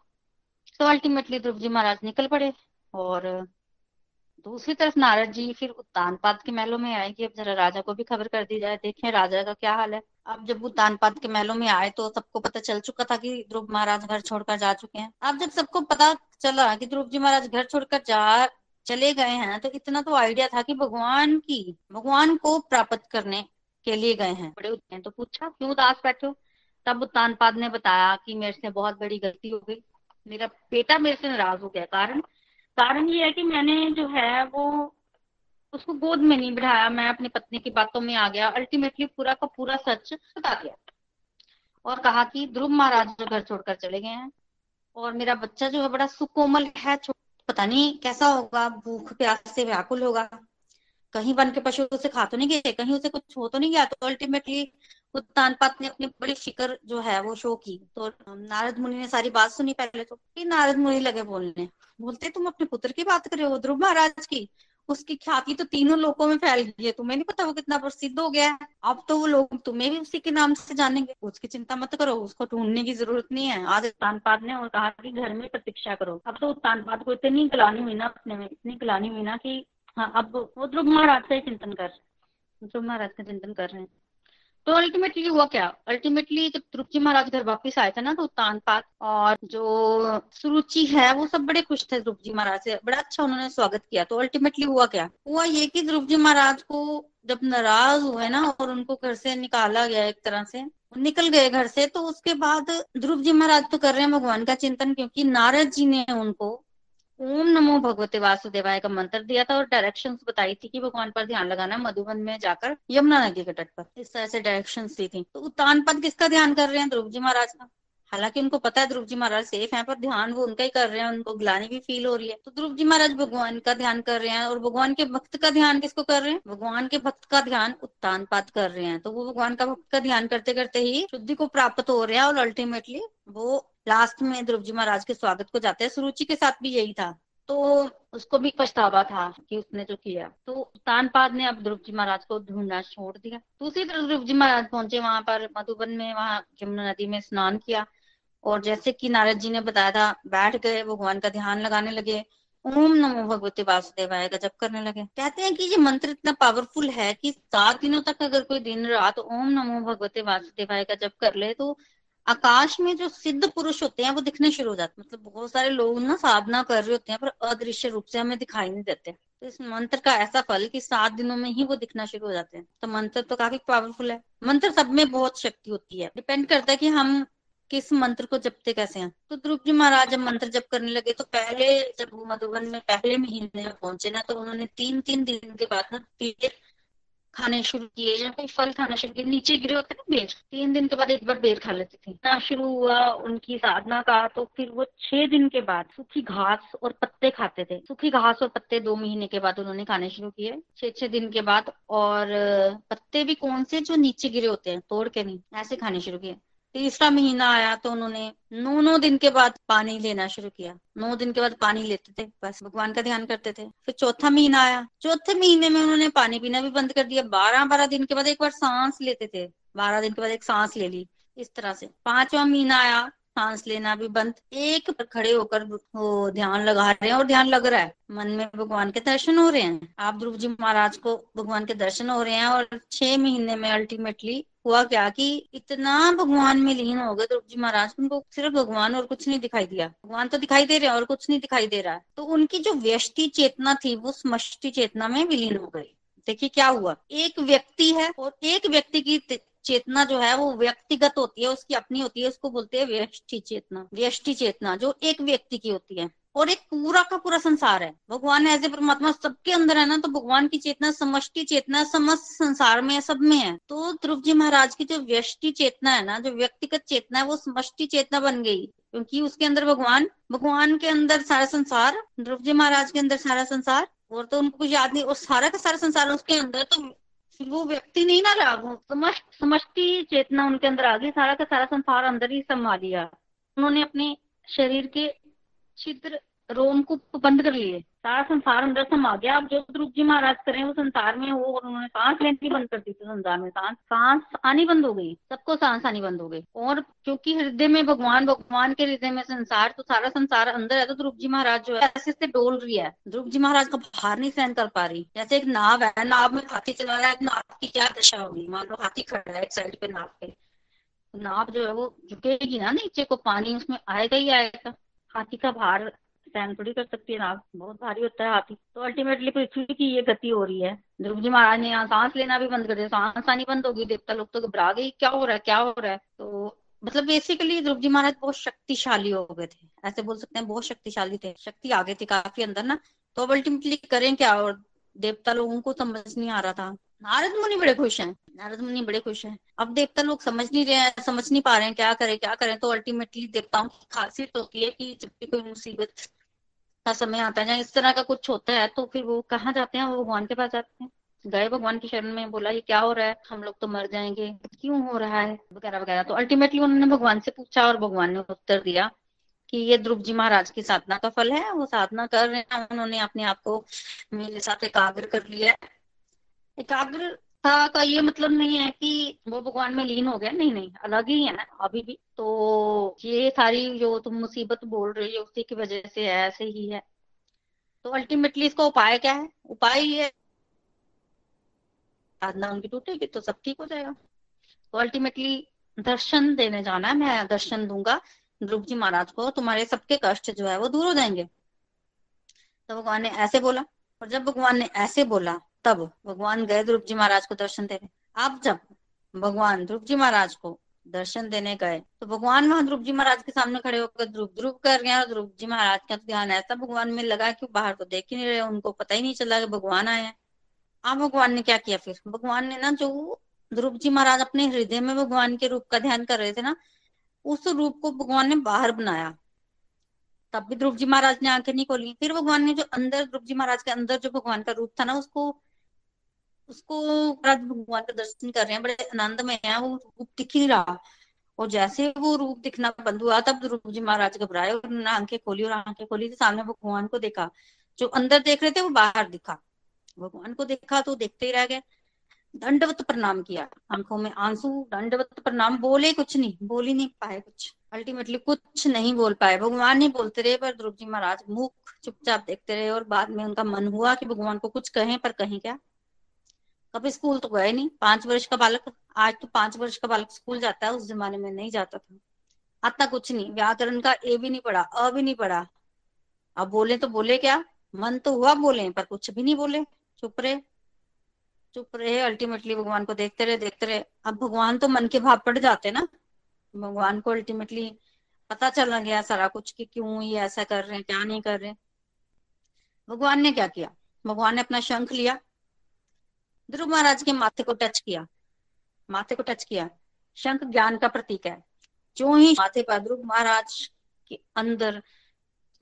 तो अल्टीमेटली ध्रुव जी महाराज निकल पड़े और दूसरी तरफ़ नारद जी फिर उत्तान पाद के महलों में आए कि अब जरा राजा को भी खबर कर दी जाए, देखें राजा का क्या हाल है। अब जब उत्तान पाद के महलों में आए तो सबको पता चल चुका था कि ध्रुव महाराज घर छोड़कर जा चुके हैं। अब जब सबको पता चला कि ध्रुव जी महाराज घर छोड़कर जा, चले गए हैं तो इतना तो आइडिया था कि भगवान की, भगवान को प्राप्त करने के लिए गए हैं। बड़े हैं तो पूछा, क्यों उदास बैठे हो? तब उत्तानपाद ने बताया कि मेरे से बहुत बड़ी गलती हो गई। मेरा बेटा मेरे से नाराज़ हो गया। कारण कारण ये है कि मैंने जो है वो उसको गोद में नहीं बिठाया मैं, अपनी पत्नी की बातों में आ गया। अल्टीमेटली पूरा का पूरा सच बता दिया। और कहा कि, ध्रुव महाराज घर छोड़कर चले गए हैं और मेरा बच्चा जो है बड़ा सुकोमल है पता नहीं कैसा होगा, भूख, प्यास से व्याकुल होगा। कहीं बन के पशु उसे खा तो नहीं गए, कहीं उसे कुछ हो तो नहीं गया। तो अल्टीमेटली उत्तान पात ने अपनी बड़ी फ़िक्र जो है वो शो की। तो नारद मुनि ने सारी बात सुनी पहले तो। नारद मुनि लगे बोलने, बोलते तुम अपने पुत्र की बात कर रहे हो, ध्रुव महाराज की? उसकी ख्याति तो तीनों लोगों में फैल गई है। तुम्हें नहीं पता वो कितना प्रसिद्ध हो गया है? अब तो वो लोग तुम्हें भी उसी के नाम से जानेंगे। उसकी चिंता मत करो, उसको ढूँढने की ज़रूरत नहीं है। आज उत्तानपाद ने और कहा कि घर में प्रतीक्षा करो। अब तो उत्तानपाद को इतनी गलानी हुई ना अपने में, इतनी गलानी हुई ना कि हाँ अब वो ध्रुव महाराज से चिंतन कर ध्रुव महाराज का चिंतन कर रहे हैं। तो अल्टीमेटली हुआ क्या? अल्टीमेटली जब ध्रुव महाराज घर वापिस आए थे ना तो उत्तान पात और जो सुरुचि है, वो सब बड़े खुश थे ध्रुव जी महाराज से। बड़ा अच्छा उन्होंने स्वागत किया। तो अल्टीमेटली हुआ क्या? हुआ ये कि ध्रुव जी महाराज को जब नाराज़ हुए ना और उनको घर से निकाला गया एक तरह से, निकल गए घर से तो उसके बाद ध्रुव जी महाराज तो कर रहे हैं भगवान का चिंतन, क्योंकि नारद जी ने उनको ओम नमो भगवते वासुदेवाय का मंत्र दिया था और डायरेक्शंस बताई थी कि भगवान पर ध्यान लगाना मधुबन में जाकर यमुना नदी के तट पर। इस तरह से डायरेक्शंस दी थी। तो उत्तान पद किसका ध्यान कर रहे हैं? ध्रुव जी महाराज का। हालाँकि उनको पता है ध्रुव जी महाराज सेफ़ हैं, पर ध्यान वो उनका ही कर रहे हैं, उनको ग्लानी भी फील हो रही है। तो ध्रुव जी महाराज भगवान का ध्यान कर रहे हैं और भगवान के भक्त का ध्यान किसको कर रहे हैं? भगवान के भक्त का ध्यान उत्तान पात कर रहे हैं। तो वो भगवान का भक्त का ध्यान करते करते ही शुद्धि को प्राप्त हो रहे हैं और अल्टीमेटली वो लास्ट में ध्रुव जी महाराज के स्वागत को जाते हैं। सुरुचि के साथ भी यही था। तो उसको भी पछतावा था कि उसने जो किया। तो तानपाद ने अब जी महाराज को ढूंढना छोड़ दिया। दूसरी तरफ़ ध्रुव जी महाराज पहुँचे वहाँ पर, मधुबन में, वहाँ यमुना नदी में स्नान किया। और जैसे कि नारद जी ने बताया था, बैठ गए, भगवान का ध्यान लगाने लगे। ओम नमो भगवते वासुदेवाय का जप करने लगे। कहते हैं कि ये मंत्र इतना पावरफुल है कि सात दिनों तक अगर कोई दिन, रात ओम नमो भगवते वासुदेवाय का जप कर ले तो आकाश में जो सिद्ध पुरुष होते हैं, वो दिखने शुरू हो जाते हैं। मतलब बहुत सारे लोग ना साधना कर रहे होते हैं, पर अदृश्य रूप से हमें दिखाई नहीं देते। तो इस मंत्र का ऐसा फल कि सात दिनों में ही वो दिखना शुरू हो जाते हैं। तो मंत्र तो काफ़ी पावरफुल है। मंत्र सब में बहुत शक्ति होती है। डिपेंड करता है कि हम किस मंत्र को जपते कैसे हैं। तो ध्रुव जी महाराज जब मंत्र जप करने लगे तो पहले जब मधुबन में पहले महीने में पहुँचे ना तो उन्होंने तीन तीन दिन के बाद ना खाने शुरू किए या कोई फल खाना शुरू किए, नीचे गिरे होते ना बेर। तीन दिन के बाद एक बार बेर खा लेते थे। ना शुरू हुआ, उनकी साधना का तो फिर वो छह दिन के बाद सूखी घास और पत्ते खाते थे। सूखी घास और पत्ते दो महीने के बाद उन्होंने खाने शुरू किए। छह छह दिन के बाद और पत्ते भी कौन से, जो नीचे गिरे होते हैं, तोड़ के नहीं, ऐसे खाने शुरू किए। तीसरा महीना आया तो उन्होंने नौ नौ दिन के बाद पानी लेना शुरू किया। नौ दिन के बाद पानी लेते थे, बस भगवान का ध्यान करते थे। फिर चौथा महीना आया। चौथे महीने में उन्होंने पानी पीना भी बंद कर दिया। बारह बारह दिन के बाद एक बार सांस लेते थे। बारह दिन के बाद एक सांस ले ली, इस तरह से। पांचवा महीना आया सांस लेना भी बंद, एक पर खड़े होकर वो ध्यान लगा रहे हैं और ध्यान लग रहा है। मन में भगवान के दर्शन हो रहे हैं। आप ध्रुव जी महाराज को भगवान के दर्शन हो रहे हैं और छह महीने में अल्टीमेटली हुआ क्या कि इतना भगवान में लीन हो गए, ध्रुव जी महाराज, उनको सिर्फ़ भगवान और कुछ नहीं दिखाई दिया। भगवान तो दिखाई दे रहे हैं और कुछ नहीं दिखाई दे रहा है। तो उनकी जो व्यष्टि चेतना थी, वो समष्टि चेतना में विलीन हो गई। देखिए क्या हुआ। एक व्यक्ति है और एक व्यक्ति की चेतना जो है वो व्यक्तिगत होती है, उसकी अपनी होती है, उसको बोलते हैं व्यष्टि चेतना। व्यष्टि चेतना, जो एक व्यक्ति की होती है। और एक पूरा का पूरा संसार है। भगवान ऐसे परमात्मा सबके अंदर है ना तो भगवान की चेतना, समष्टि चेतना, समस्त संसार में, सब में है। तो ध्रुव जी महाराज की जो व्यष्टि चेतना है ना, जो व्यक्तिगत चेतना है, वो समष्टि चेतना बन गई। क्योंकि उसके अंदर भगवान भगवान के अंदर सारा संसार, ध्रुव जी महाराज के अंदर सारा संसार, और तो उनको कुछ याद नहीं, और सारा का सारा संसार उसके अंदर तो वो व्यक्ति नहीं ना रहा वो समष्टि चेतना उनके अंदर आ गई, सारा का सारा संसार अंदर ही समा लिया। उन्होंने अपने शरीर के छिद्र रोम को बंद कर लिए। सारा संसार अंदर समा गया। अब जो ध्रुव जी महाराज करें, वो संसार में वो उन्होंने सांस लेनी बंद कर दी थी संसार में। सांस सांस आनी बंद हो गई। सबको सांस आनी बंद हो गई। और क्योंकि हृदय में भगवान भगवान के हृदय में संसार तो सारा संसार अंदर है तो ध्रुव जी महाराज जो है, ऐसे से डोल रही है। ध्रुव जी महाराज का भार नहीं सहन कर पा रही। जैसे एक नाव है, नाव में हाथी चला रहा है, नाव की क्या दशा होगी? मान लो हाथी खड़ा है एक साइड पे नाव पे। नाव जो है, वो झुकेगी ना नीचे को, पानी उसमें आएगा ही आएगा। हाथी का भार सहन थोड़ी कर सकती है ना, बहुत भारी होता है हाथी। तो अल्टीमेटली पृथ्वी की ये गति हो रही है। ध्रुव जी महाराज ने यहाँ सांस लेना भी बंद कर दिया। सांस आनी बंद होगी देवता लोग तो घबरा गई क्या हो रहा है, क्या हो रहा है? तो मतलब बेसिकली ध्रुव जी महाराज बहुत शक्तिशाली हो गए थे। ऐसे बोल सकते हैं, बहुत शक्तिशाली थे। शक्ति आ गई थी काफ़ी अंदर ना। तो अब अल्टीमेटली करें क्या? और देवता लोगों को समझ नहीं आ रहा था। नारद मुनि बड़े खुश हैं। नारद मुनि बड़े खुश हैं। अब देवता लोग समझ नहीं रहे हैं, समझ नहीं पा रहे हैं, क्या करें क्या करें? तो अल्टीमेटली देवताओं की खासियत होती है कि जब भी कोई मुसीबत का समय आता है इस तरह का कुछ होता है तो फिर वो कहाँ जाते हैं? वो भगवान के पास जाते हैं। गए भगवान की शरण में, बोला, ये क्या हो रहा है? हम लोग तो मर जाएँगे। क्यों हो रहा है? वगैरह वगैरह। तो अल्टीमेटली उन्होंने भगवान से पूछा और भगवान ने उत्तर दिया कि ये ध्रुव जी महाराज की साधना का फल है। वो साधना कर रहे हैं। उन्होंने अपने आप को मेरे साथ एकाग्र कर लिया है। एकाग्रता का ये मतलब नहीं है कि वो भगवान में लीन हो गया। नहीं नहीं, अलग ही है अभी भी। तो ये सारी जो तुम मुसीबत बोल रही हो, उसी की वजह से है ऐसे ही है। तो अल्टीमेटली इसका उपाय क्या है? उपाय ये साधना उनकी टूटेगी तो सब ठीक हो जाएगा। तो अल्टीमेटली दर्शन देने जाना है, मैं दर्शन दूँगा। ध्रुव जी महाराज को, तुम्हारे सबके कष्ट जो है वो दूर हो जाएँगे। तो भगवान ने ऐसे बोला, और जब भगवान ने ऐसे बोला तब भगवान गए ध्रुव जी महाराज को दर्शन देने। अब जब भगवान ध्रुव जी महाराज को दर्शन देने गए तो भगवान वहाँ ध्रुव जी महाराज के सामने खड़े होकर ध्रुव ध्रुव कर गए और ध्रुव जी महाराज का ध्यान ऐसा भगवान में लगा कि बाहर तो देख ही नहीं रहे, उनको पता ही नहीं चला कि भगवान आए हैं। आप भगवान ने क्या किया फिर? भगवान ने ना जो ध्रुव जी महाराज अपने हृदय में भगवान के रूप का ध्यान कर रहे थे ना, उस रूप को भगवान ने बाहर बनाया। तब भी ध्रुव जी महाराज ने आँखें नहीं खोली। फिर भगवान ने जो अंदर ध्रुव जी महाराज के अंदर जो भगवान का रूप था ना, उसको उसको भगवान का दर्शन कर रहे हैं, बड़े आनंद में है, वो रूप दिख ही रहा। और जैसे वो रूप दिखना बंद हुआ, तब ध्रुव जी महाराज घबराए और उन्होंने आँखें खोली और आँखें खोली तो सामने भगवान को देखा। जो अंदर देख रहे थे, वो बाहर दिखा। भगवान को देखा तो देखते ही रह गए। दंडवत प्रणाम किया। आँखों में आँसू, दंडवत प्रणाम, बोले कुछ नहीं, बोल ही नहीं पाए कुछ। अल्टीमेटली कुछ नहीं बोल पाए। भगवान नहीं बोलते रहे, पर ध्रुव जी महाराज मुख चुपचाप देखते रहे और बाद में उनका मन हुआ कि भगवान को कुछ कहें, पर कहें क्या? कभी स्कूल तो गए नहीं। पाँच वर्ष का बालक, आज तो पाँच वर्ष का बालक स्कूल जाता है, उस जमाने में नहीं जाता था। आता कुछ नहीं, व्याकरण का ए भी नहीं पढ़ा, अ भी नहीं पढ़ा। अब बोले तो बोले क्या? मन तो हुआ बोले, पर कुछ भी नहीं बोले। चुप रहे। चुप रहे अल्टीमेटली भगवान को देखते रहे देखते रहे। अब भगवान तो मन के भाव पड़ जाते ना। भगवान को अल्टीमेटली पता चल गया सारा कुछ कि क्यों ये ऐसा कर रहे हैं, क्या नहीं कर रहे भगवान ने क्या किया? भगवान ने अपना शंख लिया। ध्रुव महाराज के माथे को टच किया। माथे को टच किया। शंख ज्ञान का प्रतीक है। जो ही माथे पर ध्रुव महाराज के अंदर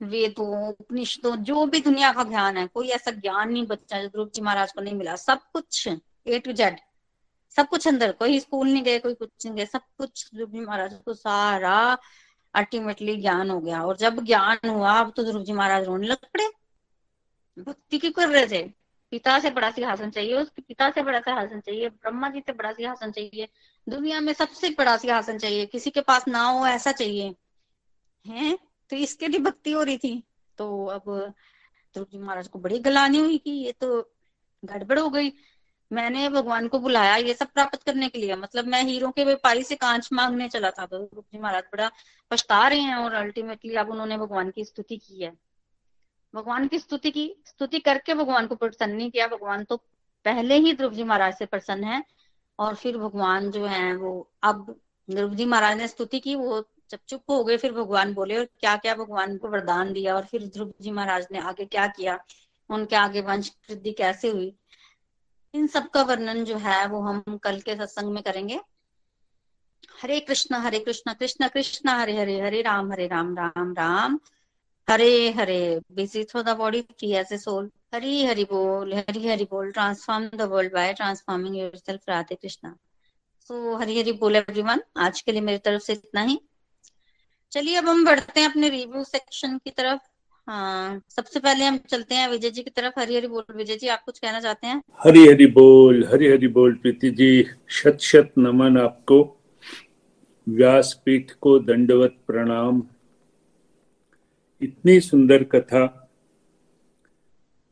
वेदों, उपनिषदों, जो भी दुनिया का ज्ञान है, कोई ऐसा ज्ञान नहीं बच्चा जो ध्रुव जी महाराज को नहीं मिला। सब कुछ ए टू जेड सब कुछ अंदर, कोई स्कूल नहीं गए, कोई कुछ नहीं गए, सब कुछ ध्रुव जी महाराज को सारा अल्टीमेटली ज्ञान हो गया। और जब ज्ञान हुआ, अब तो ध्रुव जी महाराज रोने लग पड़े। भक्ति की कर रहे थे। पिता से बड़ा सिंहासन चाहिए, उसके पिता से बड़ा सिंहासन चाहिए, ब्रह्मा जी से बड़ा सिंहासन चाहिए, दुनिया में सबसे बड़ा सिंहासन चाहिए, किसी के पास ना हो ऐसा चाहिए। है? तो इसके लिए भक्ति हो रही थी। तो अब ध्रुव जी महाराज को बड़ी गलानी हुई कि ये तो गड़बड़ हो गई। मैंने भगवान को बुलाया ये सब प्राप्त करने के लिए। मतलब मैं हीरो के व्यापारी से कांच मांगने चला था। तो ध्रुव जी महाराज बड़ा पछता रहे हैं और अल्टीमेटली अब उन्होंने भगवान की स्तुति की है। भगवान की स्तुति की, स्तुति करके भगवान को प्रसन्न नहीं किया। भगवान तो पहले ही ध्रुव जी महाराज से प्रसन्न है और फिर भगवान जो है वो अब ध्रुव जी महाराज ने स्तुति की, वो जब चुप हो गए, फिर भगवान बोले, और क्या क्या भगवान को वरदान दिया? और फिर ध्रुव जी महाराज ने आगे क्या किया? उनके आगे वंश वृद्धि कैसे हुई? इन सब का वर्णन जो है, वो हम कल के सत्संग में करेंगे। हरे कृष्ण हरे कृष्ण कृष्ण कृष्ण, हरे हरे हरे राम हरे राम राम राम राम। हरे हरे busy through the body free as a soul. हरी, हरि बोल, हरी, हरि बोल. Transform the world by transforming yourself Radhe Krishna. So Hari, Hari बोल एवरीवन आज के लिए मेरी तरफ़ से इतना ही. चलिए, अब हम बढ़ते हैं अपने रिव्यू सेक्शन की तरफ़. हाँ सबसे पहले हम चलते हैं विजय जी की तरफ़. हरी हरी बोल, विजय जी, आप कुछ कहना चाहते हैं? हरी हरी बोल, हरी हरी बोल, प्रीति जी. शत शत नमन आपको. व्यासपीठ को दंडवत प्रणाम. इतनी सुंदर कथा।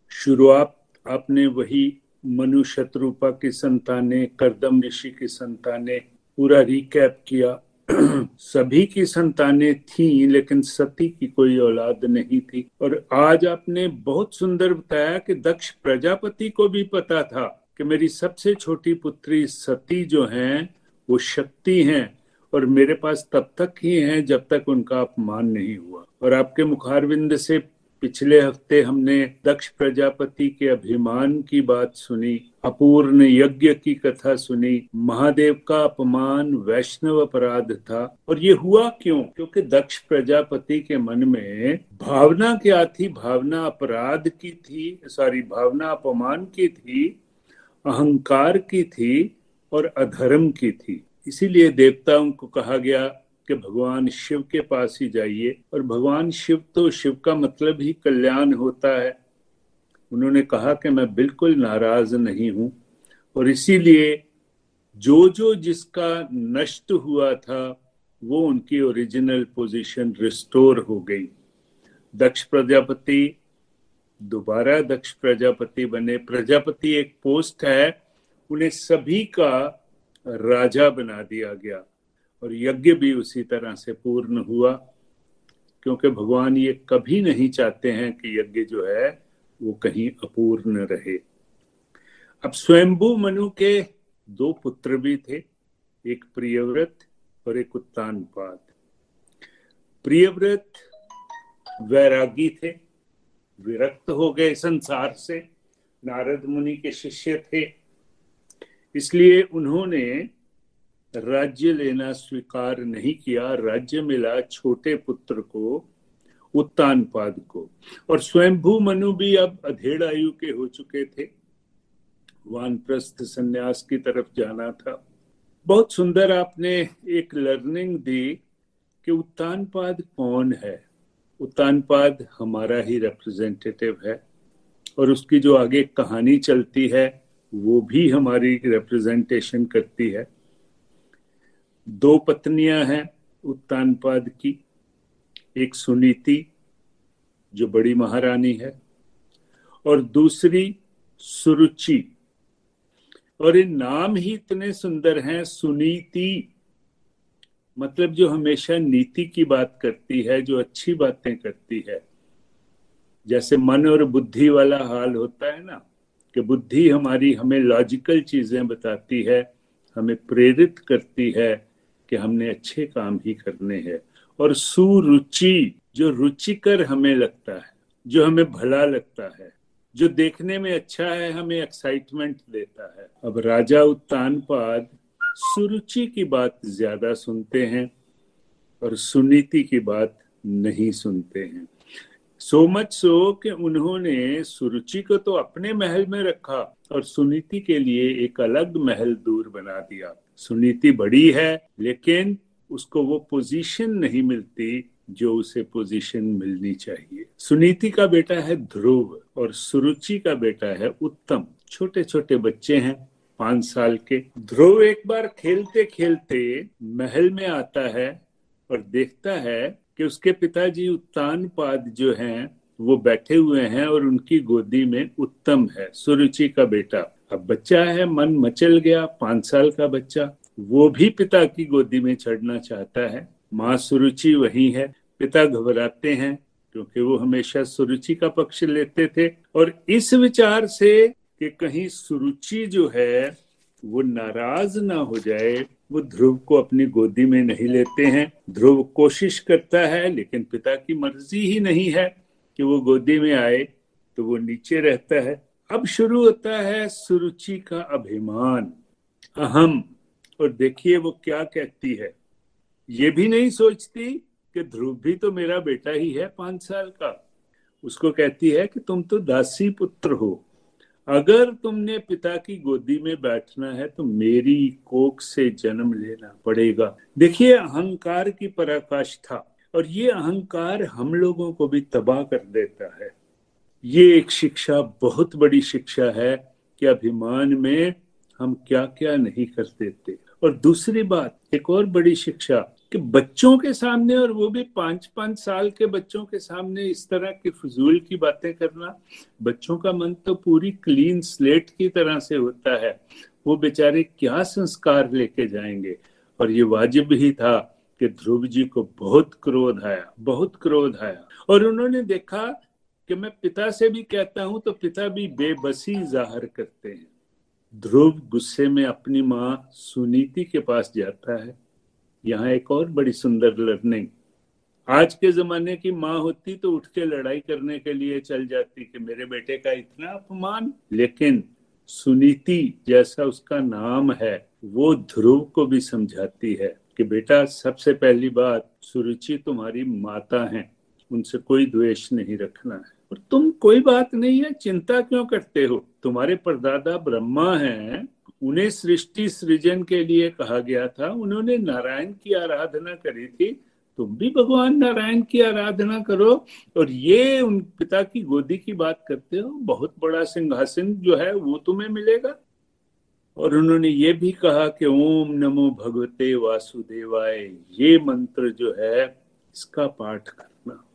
शुरुआत आपने वही मनु शत्रुपा की संताने, करदम ऋषि की संताने, पूरा रिकैप किया। सभी की संतानें थी, लेकिन सती की कोई औलाद नहीं थी। और आज आपने बहुत सुंदर बताया कि दक्ष प्रजापति को भी पता था कि मेरी सबसे छोटी पुत्री सती जो हैं, वो शक्ति हैं। और मेरे पास तब तक ही हैं जब तक उनका अपमान नहीं हुआ। और आपके मुखारविंद से पिछले हफ़्ते हमने दक्ष प्रजापति के अभिमान की बात सुनी, अपूर्ण यज्ञ की कथा सुनी, महादेव का अपमान वैष्णव अपराध था। और ये हुआ क्यों? क्योंकि दक्ष प्रजापति के मन में भावना क्या थी भावना अपराध की थी, सॉरी भावना अपमान की थी, अहंकार की थी और अधर्म की थी। इसीलिए देवताओं को कहा गया कि भगवान शिव के पास ही जाइए। और भगवान शिव तो शिव का मतलब ही कल्याण होता है। उन्होंने कहा कि मैं बिल्कुल नाराज़ नहीं हूँ। और इसीलिए जो जो जिसका नष्ट हुआ था, वो उनकी ओरिजिनल पोजीशन रिस्टोर हो गई। दक्ष प्रजापति, दोबारा दक्ष प्रजापति बने। प्रजापति एक पोस्ट है। उन्हें सभी का राजा बना दिया गया और यज्ञ भी उसी तरह से पूर्ण हुआ, क्योंकि भगवान ये कभी नहीं चाहते हैं कि यज्ञ जो है वो कहीं अपूर्ण रहे। अब स्वयंभू मनु के दो पुत्र भी थे, एक प्रियव्रत और एक उत्तान पाद प्रियव्रत वैरागी थे, विरक्त हो गए संसार से, नारद मुनि के शिष्य थे इसलिए उन्होंने राज्य लेना स्वीकार नहीं किया, राज्य मिला छोटे पुत्र को, उत्तानपाद को। और स्वयंभू मनु भी अब अधेड़ आयु के हो चुके थे। वानप्रस्थ संन्यास की तरफ़ जाना था। बहुत सुंदर आपने एक लर्निंग दी कि उत्तानपाद कौन है? उत्तानपाद हमारा ही रिप्रेजेंटेटिव है और उसकी जो आगे कहानी चलती है वो भी हमारी रिप्रेजेंटेशन करती है। दो पत्नियाँ हैं उत्तानपाद की, एक सुनीति, जो बड़ी महारानी है, और दूसरी सुरुचि। और ये नाम ही इतने सुंदर हैं, सुनीति मतलब जो हमेशा नीति की बात करती है, जो अच्छी बातें करती है। जैसे मन और बुद्धि वाला हाल होता है ना कि बुद्धि हमारी हमें लॉजिकल चीज़ें बताती है, हमें प्रेरित करती है कि हमने अच्छे काम ही करने हैं। और सुरुचि, जो रुचिकर हमें लगता है, जो हमें भला लगता है, जो देखने में अच्छा है, हमें एक्साइटमेंट देता है। अब राजा उत्तानपाद सुरुचि की बात ज़्यादा सुनते हैं और सुनीति की बात नहीं सुनते हैं। सो मच सो कि उन्होंने सुरुचि को तो अपने महल में रखा और सुनीति के लिए एक अलग महल दूर बना दिया। सुनीति बड़ी है, लेकिन उसको वो पोजीशन नहीं मिलती जो उसे पोजीशन मिलनी चाहिए। सुनीति का बेटा है ध्रुव और सुरुचि का बेटा है उत्तम। छोटे छोटे बच्चे हैं पाँच साल के। ध्रुव एक बार खेलते खेलते महल में आता है और देखता है कि उसके पिताजी उत्तान पाद जो हैं, वो बैठे हुए हैं और उनकी गोदी में उत्तम है, सुरुचि का बेटा। अब बच्चा है, मन मचल गया, पाँच साल का बच्चा। वो भी पिता की गोदी में चढ़ना चाहता है। माँ सुरुचि वही है। पिता घबराते हैं, क्योंकि वो हमेशा सुरुचि का पक्ष लेते थे। और इस विचार से कि कहीं सुरुचि जो है, वो नाराज़ ना हो जाए वो ध्रुव को अपनी गोदी में नहीं लेते हैं। ध्रुव कोशिश करता है, लेकिन पिता की मर्ज़ी ही नहीं है कि वो गोदी में आए तो वो नीचे रहता है। अब शुरू होता है सुरुचि का अभिमान। अहम। और देखिए वो क्या कहती है। ये भी नहीं सोचती कि ध्रुव भी तो मेरा बेटा ही है पाँच साल का। उसको कहती है कि तुम तो दासी पुत्र हो। अगर तुमने पिता की गोदी में बैठना है तो मेरी कोख से जन्म लेना पड़ेगा। देखिए, अहंकार की पराकाष्ठा, और ये अहंकार हम लोगों को भी तबाह कर देता है। ये एक शिक्षा, बहुत बड़ी शिक्षा है कि अभिमान में हम क्या क्या नहीं कर देते। और दूसरी बात, एक और बड़ी शिक्षा कि बच्चों के सामने और वो भी पाँच पाँच साल के बच्चों के सामने इस तरह की फजूल की बातें करना, बच्चों का मन तो पूरी क्लीन स्लेट की तरह से होता है। वो बेचारे क्या संस्कार लेके जाएँगे? और ये वाजिब ही था कि ध्रुव जी को बहुत क्रोध आया, बहुत क्रोध आया। और उन्होंने देखा कि मैं पिता से भी कहता हूँ तो पिता भी बेबसी ज़ाहिर करते हैं। ध्रुव गुस्से में अपनी माँ सुनीति के पास जाता है। यहाँ एक और बड़ी सुंदर लर्निंग। आज के जमाने की माँ होती तो उठ के लड़ाई करने के लिए चल जाती कि मेरे बेटे का इतना अपमान, लेकिन सुनीति जैसा उसका नाम है, वो ध्रुव को भी समझाती है कि बेटा, सबसे पहली बात, सुरुचि तुम्हारी माता है, उनसे कोई द्वेष नहीं रखना है। और तुम कोई बात नहीं है, चिंता क्यों करते हो? तुम्हारे परदादा ब्रह्मा हैं उन्हें सृष्टि सृजन के लिए कहा गया था। उन्होंने नारायण की आराधना करी थी। तुम भी भगवान नारायण की आराधना करो। और ये उन पिता की गोदी की बात करते हो। बहुत बड़ा सिंहासन जो है, वो तुम्हें मिलेगा। और उन्होंने ये भी कहा कि ओम नमो भगवते वासुदेवाय। ये मंत्र जो है, इसका पाठ करना।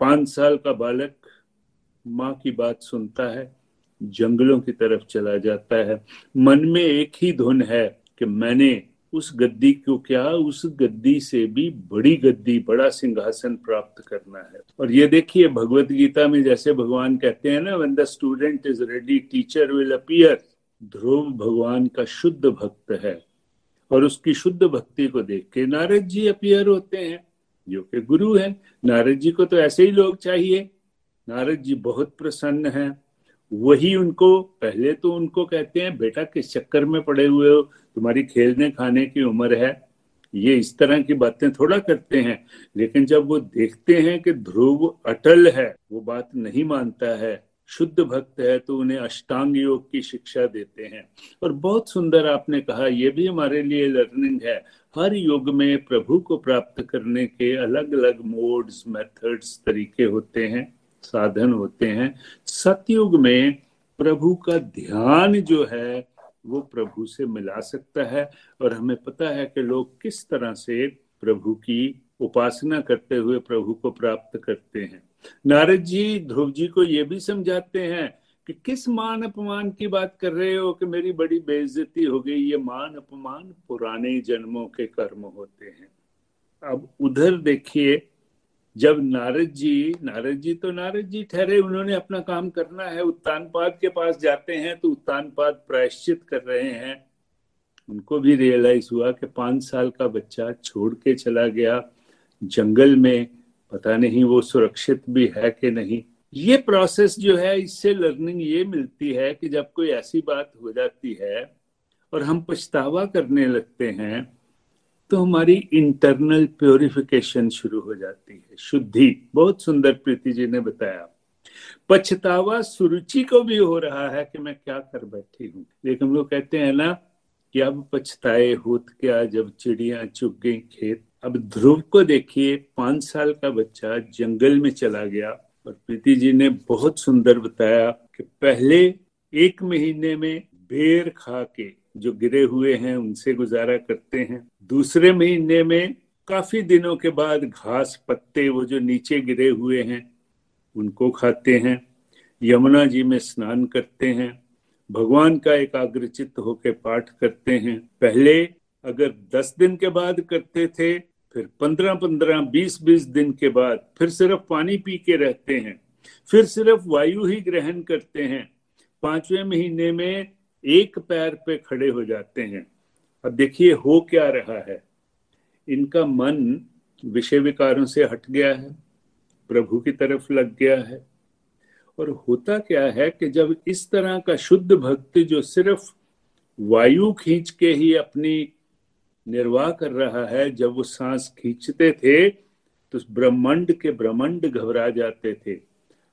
पाँच साल का बालक माँ की बात सुनता है। जंगलों की तरफ़ चला जाता है। मन में एक ही धुन है कि मैंने उस गद्दी को क्या उस गद्दी से भी बड़ी गद्दी, बड़ा सिंहासन प्राप्त करना है। और ये देखिए भगवत गीता में जैसे भगवान कहते हैं ना when the student is ready teacher will appear Dhruv भगवान का शुद्ध भक्त है। और उसकी शुद्ध भक्ति को देख के नारद जी अपियर होते हैं, जो कि गुरु है। नारद जी को तो ऐसे ही लोग चाहिए। नारद जी बहुत प्रसन्न हैं। वही उनको, पहले तो उनको कहते हैं, बेटा, किस चक्कर में पड़े हुए हो? तुम्हारी खेलने, खाने की उम्र है। ये इस तरह की बातें थोड़ा करते हैं, लेकिन जब वो देखते हैं कि ध्रुव अटल है, वो बात नहीं मानता है। शुद्ध भक्त है तो उन्हें अष्टांग योग की शिक्षा देते हैं। और बहुत सुंदर आपने कहा यह भी हमारे लिए लर्निंग है। हर युग में प्रभु को प्राप्त करने के अलग अलग मोड्स मेथड्स तरीके होते हैं। साधन होते हैं। सतयुग में प्रभु का ध्यान जो है, वो प्रभु से मिला सकता है। और हमें पता है कि लोग किस तरह से प्रभु की उपासना करते हुए प्रभु को प्राप्त करते हैं। नारद जी, ध्रुव जी को ये भी समझाते हैं कि किस मान अपमान की बात कर रहे हो कि मेरी बड़ी बेइज्जती हो गई। ये मान अपमान पुराने जन्मों के कर्म होते हैं। अब उधर देखिए जब नारद जी नारद जी तो नारद जी ठहरे, उन्होंने अपना काम करना है, उत्तानपाद के पास जाते हैं तो उत्तानपाद प्रायश्चित कर रहे हैं। उनको भी रियलाइज़ हुआ कि पाँच साल का बच्चा छोड़ के चला गया, जंगल में, पता नहीं वो सुरक्षित भी है कि नहीं। ये प्रोसेस जो है, इससे लर्निंग ये मिलती है कि जब कोई ऐसी बात हो जाती है, और हम पछतावा करने लगते हैं तो हमारी इंटरनल प्योरिफिकेशन शुरू हो जाती है, शुद्धि। बहुत सुंदर प्रीति जी ने बताया। पछतावा सुरुचि को भी हो रहा है कि मैं क्या कर बैठी हूँ। लेकिन हम लोग कहते हैं ना कि अब पछताए होत क्या, जब चिड़िया चुग गई खेत। अब ध्रुव को देखिए, पाँच साल का बच्चा जंगल में चला गया और प्रीति जी ने बहुत सुंदर बताया कि पहले एक महीने में बेर खा के जो गिरे हुए हैं, उनसे गुजारा करते हैं। दूसरे महीने में काफ़ी दिनों के बाद घास पत्ते वो जो नीचे गिरे हुए हैं, उनको खाते हैं। यमुना जी में स्नान करते हैं। भगवान का एकाग्रचित होकर पाठ करते हैं। पहले अगर दस दिन के बाद करते थे, फिर पंद्रह पंद्रह, बीस बीस दिन के बाद फिर सिर्फ़ पानी पी के रहते हैं। फिर सिर्फ़ वायु ही ग्रहण करते हैं। पाँचवें महीने में एक पैर पे खड़े हो जाते हैं। अब देखिए, हो क्या रहा है? इनका मन विषय विकारों से हट गया है, प्रभु की तरफ़ लग गया है। और होता क्या है कि जब इस तरह का शुद्ध भक्त जो सिर्फ़ वायु खींच के ही अपनी निर्वाह कर रहा है, जब वो सांस खींचते थे तो ब्रह्मांड के ब्रह्मांड घबरा जाते थे।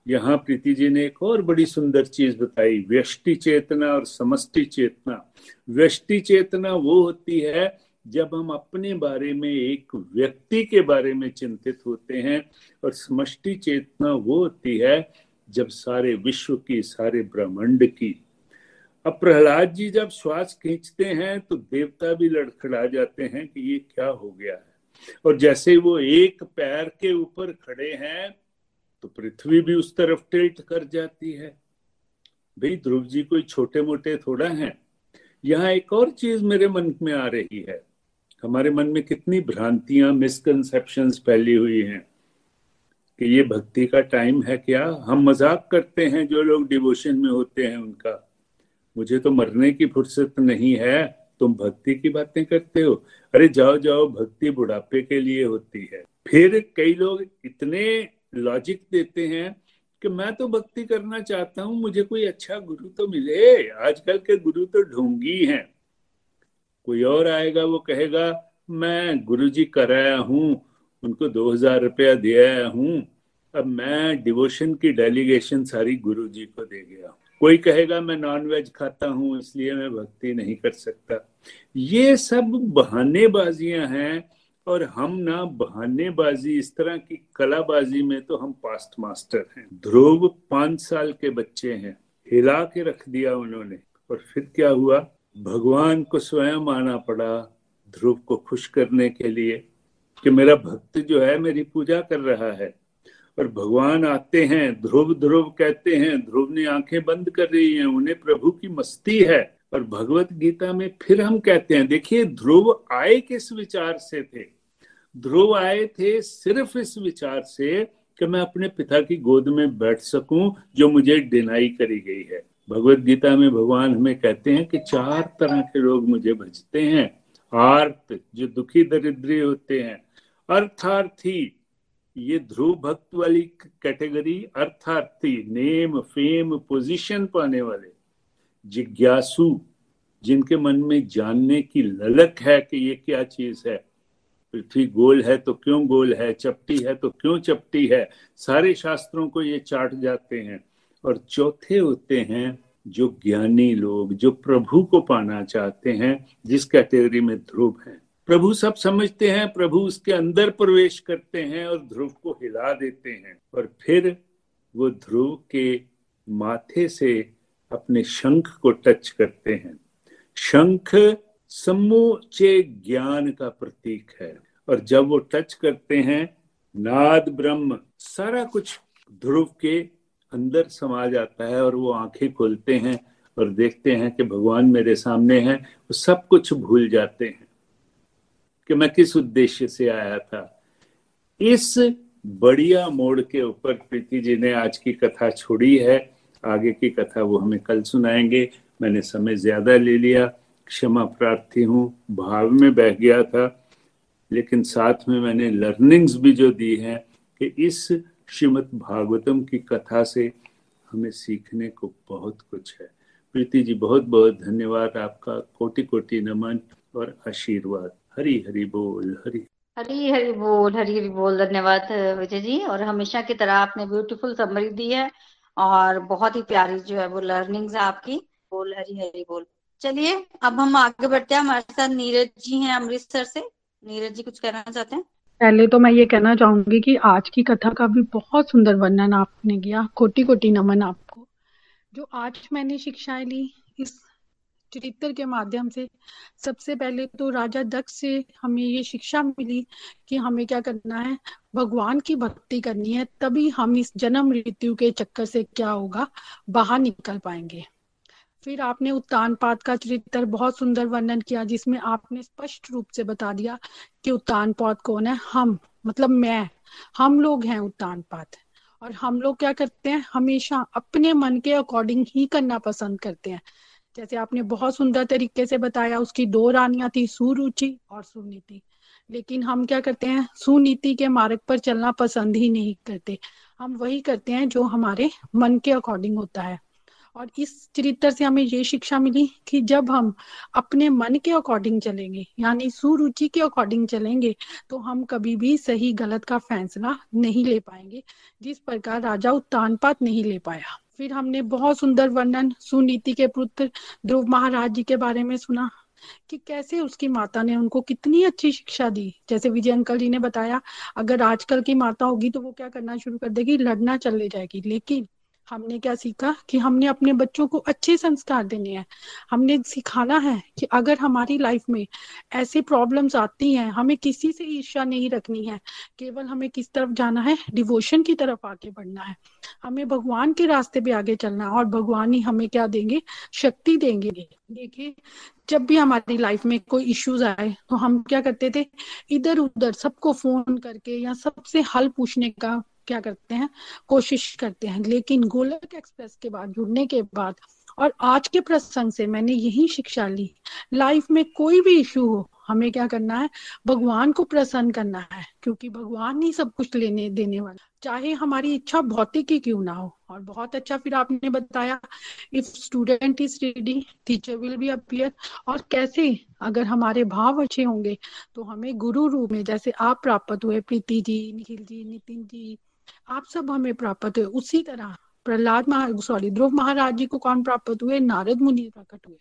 यहाँ प्रीति जी ने एक और बड़ी सुंदर चीज़ बताई, व्यष्टि चेतना और समष्टि चेतना। व्यष्टि चेतना वो होती है जब हम अपने बारे में, एक व्यक्ति के बारे में चिंतित होते हैं और समष्टि चेतना वो होती है जब सारे विश्व की, सारे ब्रह्मांड की। अब प्रहलाद जी जब श्वास खींचते हैं तो देवता भी लड़खड़ा जाते हैं कि ये क्या हो गया है। और जैसे वो एक पैर के ऊपर खड़े हैं तो पृथ्वी भी उस तरफ़ टिल्ट कर जाती है। भाई, ध्रुव जी कोई छोटे मोटे थोड़ा है? यहाँ एक और चीज़ मेरे मन में आ रही है। हमारे मन में कितनी भ्रांतियाँ मिसकंसेप्शन फैली हुई हैं कि ये भक्ति का टाइम है क्या? हम मज़ाक करते हैं जो लोग डिवोशन में होते हैं उनका। मुझे तो मरने की फुर्सत नहीं है। तुम भक्ति की बातें करते हो? अरे जाओ जाओ, भक्ति बुढ़ापे के लिए होती है। फिर कई लोग इतने लॉजिक देते हैं कि मैं तो भक्ति करना चाहता हूँ, मुझे कोई अच्छा गुरु तो मिले। आजकल के गुरु तो ढोंगी हैं। कोई और आएगा, वो कहेगा, मैं गुरु जी कराया हूँ, उनको दो हज़ार रुपया दिया हूँ, अब मैं डिवोशन की डेलीगेशन सारी गुरु जी को दे गया कोई कहेगा, मैं नॉन वेज खाता हूँ, इसलिए मैं भक्ति नहीं कर सकता। ये सब बहानेबाजियाँ हैं और हम ना बहानेबाजी, इस तरह की कलाबाजी में तो हम पास्ट मास्टर हैं। ध्रुव पाँच साल के बच्चे हैं। हिला के रख दिया उन्होंने। और फिर क्या हुआ? भगवान को स्वयं आना पड़ा ध्रुव को खुश करने के लिए कि मेरा भक्त जो है मेरी पूजा कर रहा है। और भगवान आते हैं, ध्रुव ध्रुव कहते हैं, ध्रुव ने आँखें बंद कर रही हैं, उन्हें प्रभु की मस्ती है। और भगवत गीता में फिर हम कहते हैं, देखिए, ध्रुव आए किस विचार से थे? ध्रुव आए थे सिर्फ़ इस विचार से कि मैं अपने पिता की गोद में बैठ सकूँ, जो मुझे डिनाई करी गई है। भगवत गीता में भगवान हमें कहते हैं कि चार तरह के लोग मुझे भजते हैं। आर्त, जो दुखी दरिद्री होते हैं। अर्थार्थी, ये ध्रुव भक्त वाली कैटेगरी अर्थार्थी नेम फेम पोजीशन पाने वाले। जिज्ञासु, जिनके मन में जानने की ललक है कि ये क्या चीज़ है पृथ्वी गोल है तो क्यों गोल है, चपटी है तो क्यों चपटी है? सारे शास्त्रों को ये चाट जाते हैं। और चौथे होते हैं जो ज्ञानी लोग, जो प्रभु को पाना चाहते हैं, जिस कैटेगरी में ध्रुव है। प्रभु सब समझते हैं, प्रभु उसके अंदर प्रवेश करते हैं और ध्रुव को हिला देते हैं। और फिर वो ध्रुव के माथे से अपने शंख को टच करते हैं। शंख समूचे ज्ञान का प्रतीक है। और जब वो टच करते हैं, नाद ब्रह्म सारा कुछ ध्रुव के अंदर समा जाता है और वो आँखें खोलते हैं और देखते हैं कि भगवान मेरे सामने हैं, वो सब कुछ भूल जाते हैं कि मैं किस उद्देश्य से आया था। इस बढ़िया मोड़ के ऊपर प्रीति जी ने आज की कथा छोड़ी है। आगे की कथा वो हमें कल सुनाएँगे। मैंने समय ज़्यादा ले लिया, क्षमा प्रार्थी हूँ, भाव में बह गया था। लेकिन साथ में मैंने लर्निंग्स भी जो दी हैं कि इस श्रीमद भागवतम की कथा से हमें सीखने को बहुत कुछ है। प्रीति जी, बहुत बहुत धन्यवाद आपका। कोटि कोटि नमन और आशीर्वाद। हरी हरी बोल, हरी। हरी हरी बोल, हरी हरी बोल। धन्यवाद, विजय जी। और हमेशा की तरह आपने ब्यूटीफुल समरी दी है और बहुत ही प्यारी जो है वो लर्निंग्स आपकी। बोल, हरी हरी बोल। चलिए, अब हम आगे बढ़ते हैं। हमारे साथ नीरज जी हैं अमृतसर से। नीरज जी कुछ कहना चाहते हैं? पहले तो मैं ये कहना चाहूँगी कि आज की कथा का भी बहुत सुंदर वर्णन आपने किया कोटि कोटि नमन आपको। जो आज मैंने शिक्षाएँ ली इस चरित्र के माध्यम से, सबसे पहले तो राजा दक्ष से हमें ये शिक्षा मिली कि हमें क्या करना है, भगवान की भक्ति करनी है, तभी हम इस जन्म मृत्यु के चक्कर से क्या होगा, बाहर निकल पाएँगे। फिर आपने उत्तान का चरित्र बहुत सुंदर वर्णन किया, जिसमें आपने स्पष्ट रूप से बता दिया कि उत्तान कौन है। हम मतलब मैं, हम लोग हैं उत्तान और हम लोग क्या करते हैं? हमेशा अपने मन के अकॉर्डिंग ही करना पसंद करते हैं। जैसे आपने बहुत सुंदर तरीके से बताया, उसकी दो रानियाँ थी, सुरुचि और सुनीति। लेकिन हम क्या करते हैं? सुनीति के मार्ग पर चलना पसंद ही नहीं करते। हम वही करते हैं जो हमारे मन के अकॉर्डिंग होता है। और इस चरित्र से हमें ये शिक्षा मिली कि जब हम अपने मन के अकॉर्डिंग चलेंगे, यानी सुरुचि के अकॉर्डिंग चलेंगे तो हम कभी भी सही गलत का फैसला नहीं ले पाएँगे, जिस प्रकार राजा उत्तानपात नहीं ले पाया। फिर हमने बहुत सुंदर वर्णन सुनीति के पुत्र ध्रुव महाराज जी के बारे में सुना कि कैसे उसकी माता ने उनको कितनी अच्छी शिक्षा दी। जैसे विजय अंकल जी ने बताया, अगर आजकल की माता होगी तो वो क्या करना शुरू कर देगी? लड़ना चले जाएगी। लेकिन हमने क्या सीखा? कि हमने अपने बच्चों को अच्छे संस्कार देने हैं। हमने सिखाना है कि अगर हमारी लाइफ में ऐसी प्रॉब्लम्स आती हैं, हमें किसी से ईर्ष्या नहीं रखनी है, केवल हमें किस तरफ़ जाना है? डिवोशन की तरफ़ आगे बढ़ना है। हमें भगवान के रास्ते पे आगे चलना है और भगवान ही हमें क्या देंगे? शक्ति देंगे। देखिए, जब भी हमारी लाइफ में कोई इश्यूज़ आए तो हम क्या करते थे? इधर उधर सबको फ़ोन करके या सबसे हल पूछने का क्या करते हैं? कोशिश करते हैं। लेकिन गोलक एक्सप्रेस के बाद, जुड़ने के बाद और आज के प्रसंग से मैंने यही शिक्षा ली। लाइफ में कोई भी इशू हो, हमें क्या करना है? भगवान को प्रसन्न करना है, क्योंकि भगवान ही सब कुछ लेने, देने वाला। चाहे हमारी इच्छा भौतिक ही क्यों ना हो। और बहुत अच्छा फिर आपने बताया if student is ready teacher will be appear और कैसे अगर हमारे भाव अच्छे होंगे तो हमें गुरु रूप में जैसे आप प्राप्त हुए, प्रीति जी, निखिल जी, नितिन जी आप सब हमें प्राप्त हुए। उसी तरह प्रहलाद सॉरी ध्रुव महाराज जी को कौन प्राप्त हुए? नारद मुनि प्रकट हुए।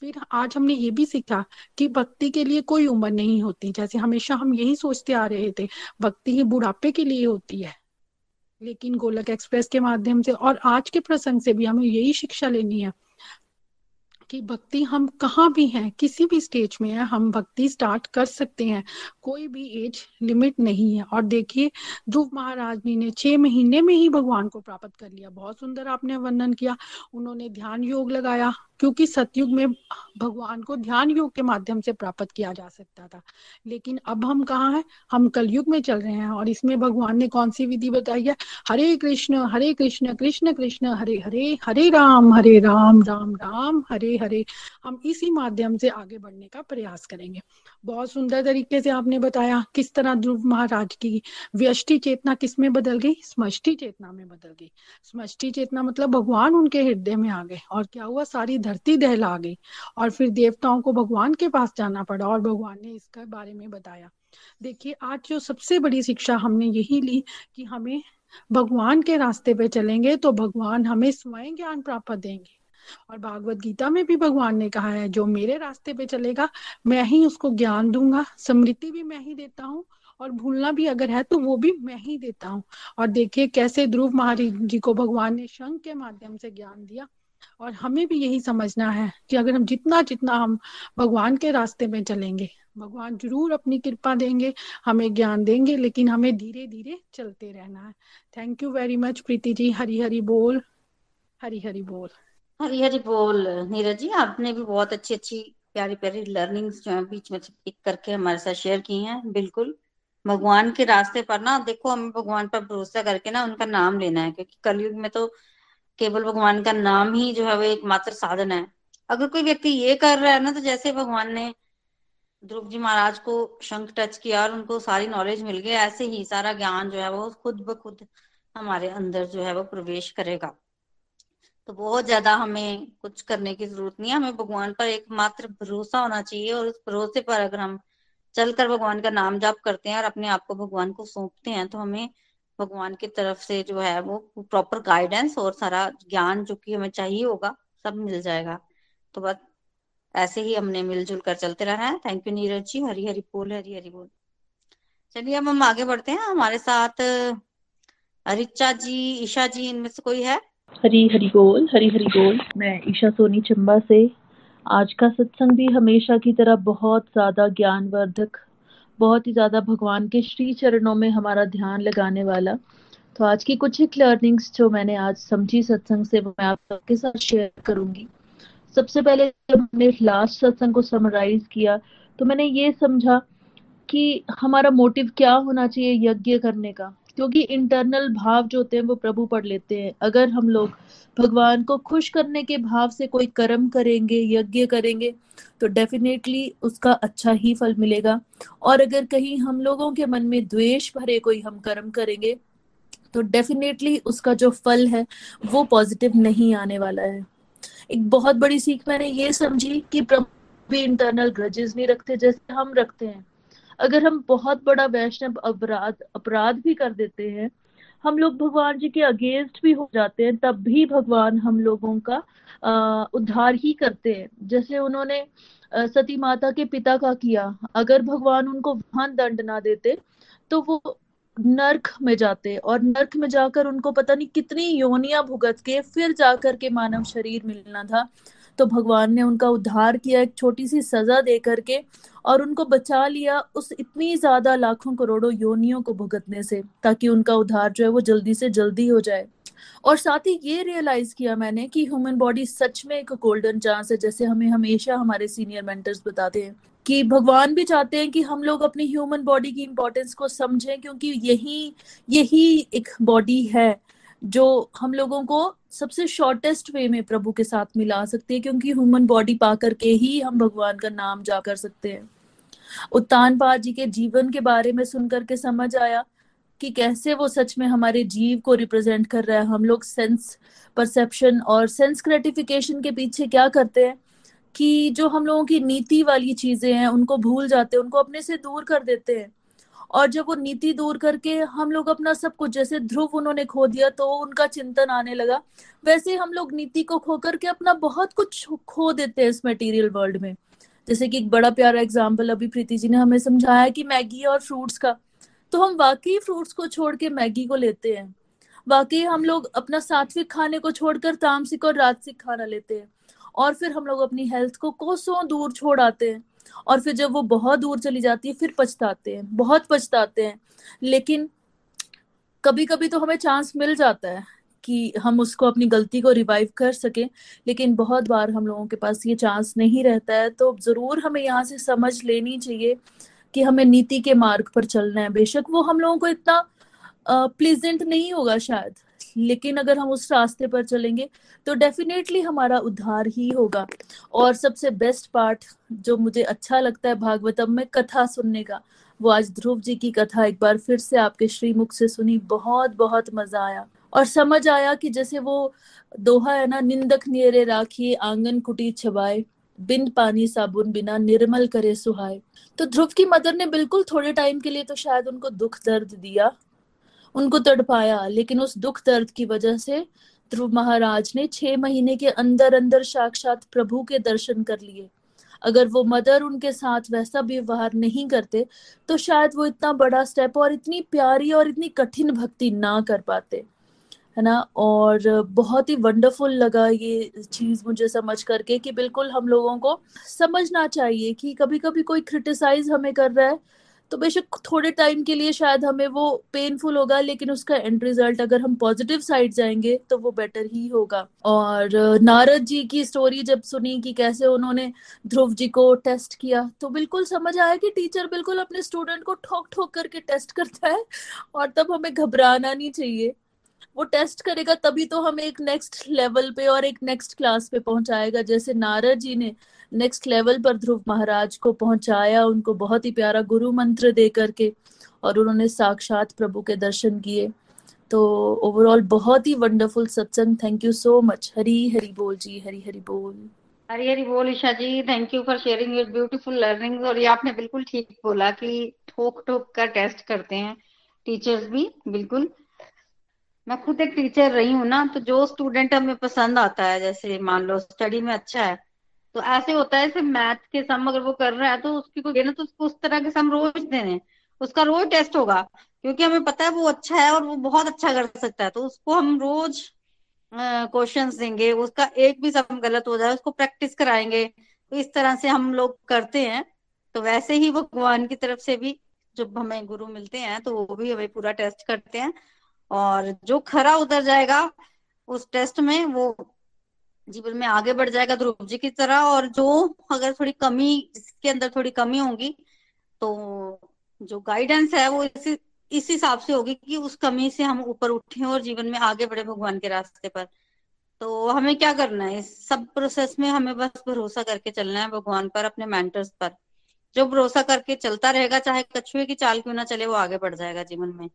फिर आज हमने ये भी सीखा कि भक्ति के लिए कोई उम्र नहीं होती। जैसे हमेशा हम यही सोचते आ रहे थे, भक्ति ही बुढ़ापे के लिए होती है। लेकिन गोलक एक्सप्रेस के माध्यम से और आज के प्रसंग से भी हमें यही शिक्षा लेनी है कि भक्ति हम कहाँ भी हैं, किसी भी स्टेज में है, हम भक्ति स्टार्ट कर सकते हैं। कोई भी एज लिमिट नहीं है। और देखिए, ध्रुव महाराज जी ने छह महीने में ही भगवान को प्राप्त कर लिया। बहुत सुंदर आपने वर्णन किया। उन्होंने ध्यान योग लगाया, क्योंकि सतयुग में भगवान को ध्यान योग के माध्यम से प्राप्त किया जा सकता था। लेकिन अब हम कहाँ हैं? हम कलयुग में चल रहे हैं और इसमें भगवान ने कौन सी विधि बताई है? हरे कृष्ण हरे कृष्ण कृष्ण कृष्ण, हरे हरे हरे राम हरे राम राम राम, हरे हरे, हम इसी माध्यम से आगे बढ़ने का प्रयास करेंगे। बहुत सुंदर तरीके से आपने बताया किस तरह ध्रुव महाराज की व्यष्टि चेतना किसमें बदल गई? समष्टि चेतना में बदल गई। समष्टि चेतना मतलब भगवान उनके हृदय में आ गए और क्या हुआ? सारी धरती दहला गई और फिर देवताओं को भगवान के पास जाना पड़ा और भगवान ने इसके बारे में बताया। देखिए, आज जो सबसे बड़ी शिक्षा हमने यही ली कि हमें भगवान के रास्ते पे चलेंगे तो भगवान हमें स्वयं ज्ञान प्राप्त देंगे। और भागवत गीता में भी भगवान ने कहा है, जो मेरे रास्ते पे चलेगा, मैं ही उसको ज्ञान दूँगा। स्मृति भी मैं ही देता हूँ और भूलना भी अगर है तो वो भी मैं ही देता हूँ। और देखिए कैसे ध्रुव महाराज जी को भगवान ने शंख के माध्यम से ज्ञान दिया। और हमें भी यही समझना है कि अगर हम जितना जितना हम भगवान के रास्ते में चलेंगे, भगवान ज़रूर अपनी कृपा देंगे, हमें ज्ञान देंगे, लेकिन हमें धीरे धीरे चलते रहना है। Thank you very much Preeti ji. Hari Hari बोल। हरी हरी बोल। हरी हरी बोल, नीरज जी, आपने भी बहुत अच्छी अच्छी प्यारी प्यारी लर्निंग्स जो है बीच में से पिक करके हमारे साथ शेयर की हैं, बिल्कुल। भगवान के रास्ते पर ना, देखो, हमें भगवान पर भरोसा करके ना उनका नाम लेना है, क्योंकि कलयुग में तो केवल भगवान का नाम ही जो है वो एकमात्र साधन है। अगर कोई व्यक्ति ये कर रहा है ना तो जैसे भगवान ने ध्रुव जी महाराज को शंख टच किया और उनको सारी नॉलेज मिल गई, ऐसे ही सारा ज्ञान जो है वो खुद ब खुद हमारे अंदर जो है वो प्रवेश करेगा। तो बहुत ज़्यादा हमें कुछ करने की ज़रूरत नहीं है। हमें भगवान पर एकमात्र भरोसा होना चाहिए और उस भरोसे पर अगर हम चलकर भगवान का नाम जाप करते हैं और अपने आप को भगवान को सौंपते हैं तो हमें भगवान की तरफ़ से जो है वो प्रॉपर गाइडेंस और सारा ज्ञान जो कि हमें चाहिए होगा, सब मिल जाएगा। तो बस ऐसे ही हमने मिलजुल कर चलते रहना है। Thank you Neeraj ji. हरी हरी बोल, हरी हरी बोल। चलिए अब हम आगे बढ़ते हैं। हमारे साथ रिचा जी, ईशा जी, इनमें से कोई है? हरी हरी बोल, हरी हरी बोल। मैं ईशा सोनी चंबा से। आज का सत्संग भी हमेशा की तरह बहुत ज़्यादा ज्ञानवर्धक, बहुत ही ज़्यादा भगवान के श्री चरणों में हमारा ध्यान लगाने वाला। तो आज की कुछ एक लर्निंग्स जो मैंने आज समझी सत्संग से मैं आपके साथ शेयर करूँगी। सबसे पहले जब हमने लास्ट सत्संग को समराइज किया तो मैंने ये समझा कि हमारा मोटिव क्या होना चाहिए यज्ञ करने का। क्योंकि इंटरनल भाव जो होते हैं वो प्रभु पढ़ लेते हैं। अगर हम लोग भगवान को खुश करने के भाव से कोई कर्म करेंगे, यज्ञ करेंगे तो डेफिनेटली उसका अच्छा ही फल मिलेगा। और अगर कहीं हम लोगों के मन में द्वेष भरे कोई हम कर्म करेंगे तो डेफिनेटली उसका जो फल है, वो पॉजिटिव नहीं आने वाला है। एक बहुत बड़ी सीख मैंने ये समझी कि प्रभु भी इंटरनल ग्रजेस नहीं रखते जैसे हम रखते हैं। अगर हम बहुत बड़ा वैष्णव अपराध अपराध भी कर देते हैं, हम लोग भगवान जी के अगेंस्ट भी हो जाते हैं, तब भी भगवान हम लोगों का उद्धार ही करते हैं। जैसे उन्होंने सती माता के पिता का किया, अगर भगवान उनको वहाँ दंड ना देते तो वो नर्क में जाते और नर्क में जाकर उनको पता नहीं कितनी योनिया भुगत के, फिर जाकर के मानव शरीर मिलना था। तो भगवान ने उनका उद्धार किया, एक छोटी सी सजा दे करके और उनको बचा लिया उस इतनी ज़्यादा लाखों करोड़ों योनियों को भुगतने से, ताकि उनका उद्धार जो है वो जल्दी से जल्दी हो जाए। और साथ ही ये रियलाइज़ किया मैंने कि ह्यूमन बॉडी सच में एक गोल्डन चांस है, जैसे हमें हमेशा हमारे सीनियर मेंटर्स बताते हैं कि भगवान भी चाहते हैं कि हम लोग अपनी ह्यूमन बॉडी की इंपॉर्टेंस को समझें, क्योंकि यही यही एक बॉडी है। जो हम लोगों को सबसे शॉर्टेस्ट वे में प्रभु के साथ मिला सकती है, क्योंकि ह्यूमन बॉडी पा करके ही हम भगवान का नाम जा कर सकते हैं। उत्तान पा जी के जीवन के बारे में सुनकर के समझ आया कि कैसे वो सच में हमारे जीव को रिप्रेजेंट कर रहा है। हम लोग सेंस परसेप्शन और सेंस ग्रेटिफिकेशन के पीछे क्या करते हैं कि जो हम लोगों की नीति वाली चीज़ें हैं, उनको भूल जाते हैं, उनको अपने से दूर कर देते हैं। और जब वो नीति दूर करके हम लोग अपना सब कुछ, जैसे ध्रुव उन्होंने खो दिया तो उनका चिंतन आने लगा। वैसे हम लोग नीति को खो करके अपना बहुत कुछ खो देते हैं इस मटेरियल वर्ल्ड में। जैसे कि एक बड़ा प्यारा एग्ज़ाम्पल अभी प्रीति जी ने हमें समझाया कि मैगी और फ्रूट्स का। तो हम वाकई फ्रूट्स को छोड़ के मैगी को लेते हैं। वाकई हम लोग अपना सात्विक खाने को छोड़कर तामसिक और राजसिक खाना लेते हैं। और फिर हम लोग अपनी हेल्थ को कोसों दूर छोड़ आते हैं। और फिर जब वो बहुत दूर चली जाती है, फिर पछताते हैं, बहुत पछताते हैं। लेकिन कभी कभी तो हमें चांस मिल जाता है कि हम उसको अपनी गलती को रिवाइव कर सकें, लेकिन बहुत बार हम लोगों के पास ये चांस नहीं रहता है। तो ज़रूर हमें यहाँ से समझ लेनी चाहिए कि हमें नीति के मार्ग पर चलना है। बेशक वो हम लोगों को इतना प्लीजेंट नहीं होगा शायद। लेकिन अगर हम उस रास्ते पर चलेंगे तो डेफिनेटली हमारा उद्धार ही होगा। और सबसे बेस्ट पार्ट जो मुझे अच्छा लगता है भागवतम में कथा सुनने का, वो आज ध्रुव जी की कथा एक बार फिर से आपके श्रीमुख से सुनी, बहुत बहुत मज़ा आया। और समझ आया कि जैसे वो दोहा है ना, निंदक नियरे राखी, आँगन कुटी छबाए, बिन पानी साबुन बिना निर्मल करे सुहाए। तो ध्रुव की मदर ने बिल्कुल थोड़े टाइम के लिए तो शायद उनको दुख दर्द दिया। उनको तड़पाया लेकिन उस दुख दर्द की वजह से ध्रुव महाराज ने छह महीने के अंदर अंदर साक्षात प्रभु के दर्शन कर लिए। अगर वो मदर उनके साथ वैसा व्यवहार नहीं करते तो शायद वो इतना बड़ा स्टेप और इतनी प्यारी और इतनी कठिन भक्ति ना कर पाते। है ना? और बहुत ही वंडरफुल लगा ये चीज़ मुझे समझ करके कि बिल्कुल हम लोगों को समझना चाहिए कि कभी कभी कोई क्रिटिसाइज हमें कर रहा है तो बेशक थोड़े टाइम के लिए शायद हमें वो पेनफुल होगा, लेकिन उसका एंड रिज़ल्ट अगर हम पॉजिटिव साइड जाएँगे तो वो बेटर ही होगा। और नारद जी की स्टोरी जब सुनी कि कैसे उन्होंने ध्रुव जी को टेस्ट किया तो बिल्कुल समझ आया कि टीचर बिल्कुल अपने स्टूडेंट को ठोक ठोक करके टेस्ट करता है, और तब हमें घबराना नहीं चाहिए। वो टेस्ट करेगा तभी तो हमें एक नेक्स्ट लेवल पे और एक नेक्स्ट क्लास पे पहुंचाएगा। जैसे नारद जी ने नेक्स्ट लेवल पर ध्रुव महाराज को पहुँचाया, उनको बहुत ही प्यारा गुरु मंत्र दे करके और उन्होंने साक्षात प्रभु के दर्शन किए। तो ओवरऑल बहुत ही wonderful satsang thank you so much Hari Hari बोल जी, हरी हरी बोल। हरी हरी बोल Isha ji. Thank you for sharing your beautiful learning और ये आपने बिल्कुल ठीक बोला कि ठोक ठोक का टेस्ट करते हैं टीचर्स भी। बिल्कुल। मैं खुद एक टीचर रही हूँ ना तो जो स्टूडेंट हमें पसंद आता है, जैसे मान लो स्टडी में अच्छा है तो ऐसे होता है जैसे मैथ के सम अगर वो कर रहा है तो उसकी कोई ना तो उसको उस तरह के सम रोज देने उसका रोज टेस्ट होगा, क्योंकि हमें पता है वो अच्छा है और वो बहुत अच्छा कर सकता है तो उसको हम रोज क्वेश्चन देंगे, उसका एक भी सम गलत हो जाए, उसको प्रैक्टिस कराएँगे तो इस तरह से हम लोग करते हैं। तो वैसे ही भगवान की तरफ़ से भी जब हमें गुरु मिलते हैं तो वो भी हमें पूरा टेस्ट करते हैं। और जो खरा उतर जाएगा, उस टेस्ट में वो जीवन में आगे बढ़ जाएगा ध्रुव जी की तरह। और जो अगर थोड़ी कमी जिसके अंदर थोड़ी कमी होगी तो जो गाइडेंस है वो इसी, इस हिसाब से होगी कि उस कमी से हम ऊपर उठे और जीवन में आगे बढ़े भगवान के रास्ते पर। तो हमें क्या करना है? इस सब प्रोसेस में हमें बस भरोसा करके चलना है भगवान पर, अपने मेंटर्स पर। जो भरोसा करके चलता रहेगा, चाहे कछुए की चाल क्यों ना चले, वो आगे बढ़ जाएगा जीवन में।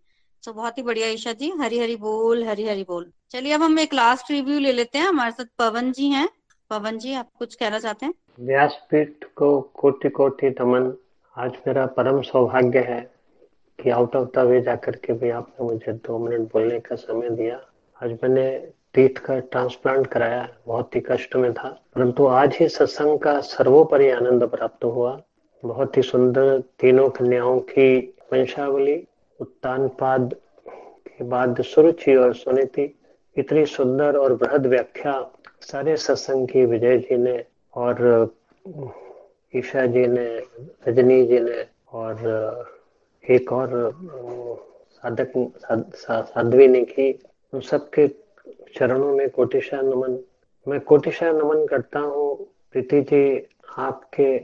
तो बहुत ही बढ़िया, ईशा जी। हरी हरी बोल हरी हरी बोल। चलिए, अब हम एक लास्ट रिव्यू ले लेते हैं। हमारे साथ पवन जी हैं। पवन जी, आप कुछ कहना चाहते हैं? व्यासपीठ को कोटि कोटि नमन आज मेरा परम सौभाग्य है कि आउट ऑफ़ द वे जाकर के भी आपने मुझे दो मिनट बोलने का समय दिया। आज मैंने टीथ का ट्रांसप्लांट कराया। बहुत ही कष्ट में था। परंतु आज ही सत्संग का सर्वोपरि आनंद प्राप्त हुआ। बहुत ही सुंदर तीनों कन्याओं की वंशावली उत्तान पाद के बाद सुरुचि और सुनीति, इतनी सुंदर और बृहद व्याख्या सारे सत्संग की विजय जी ने और ईशा जी ने, रजनी जी ने और एक और साधक साध्वी ने की। उन सबके चरणों में कोटिशा नमन। मैं कोटिशा नमन करता हूँ। प्रीति जी, आपके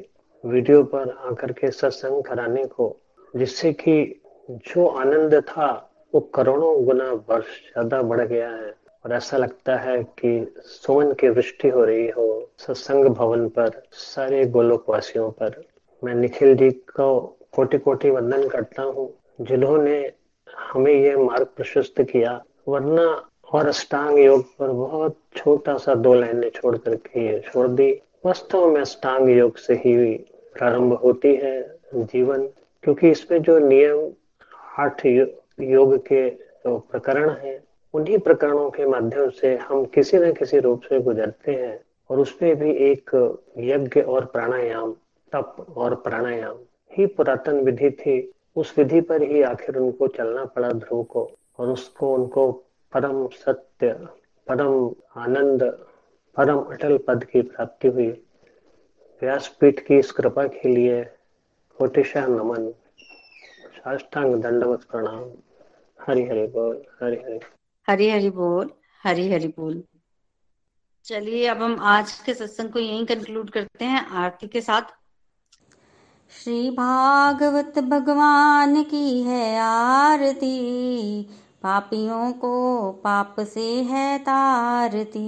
वीडियो पर आकर के सत्संग कराने को, जिससे कि जो आनंद था, वो करोड़ों गुना वर्ष ज़्यादा बढ़ गया है। और ऐसा लगता है कि सोन की वृष्टि हो रही हो सत्संग भवन पर, सारे गोलोक वासियों पर। मैं निखिल जी को कोटि कोटि वंदन करता हूँ, जिन्होंने हमें ये मार्ग प्रशस्त किया, वरना और अष्टांग योग पर बहुत छोटा सा दो लाइनें छोड़ करके छोड़ दी। वास्तव में अष्टांग योग से ही प्रारंभ होती है जीवन, क्योंकि इसमें जो नियम आठ योग के जो प्रकरण हैं, उन्हीं प्रकरणों के माध्यम से हम किसी न किसी रूप से गुजरते हैं और उसमें भी एक यज्ञ और प्राणायाम, तप और प्राणायाम, ही पुरातन विधि थी। उस विधि पर ही आखिर उनको चलना पड़ा ध्रुव को और उसको, उनको परम सत्य, परम आनंद, परम अटल पद की प्राप्ति हुई। व्यासपीठ की इस कृपा के लिए कोटिशा नमन। साष्टांग दंडवत प्रणाम। हरि हरि बोल हरि हरि। हरि हरि बोल हरि हरि बोल। चलिए अब हम आज के सत्संग को यहीं कंक्लूड करते हैं आरती के साथ। श्री भागवत भगवान की है आरती पापियों को पाप से है तारती।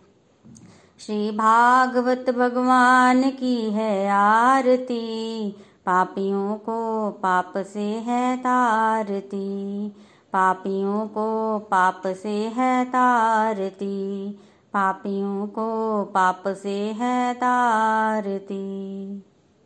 श्री भागवत भगवान की है आरती। पापियों को पाप से है तारती। पापियों को पाप से है तारती। पापियों को पाप से है तारती।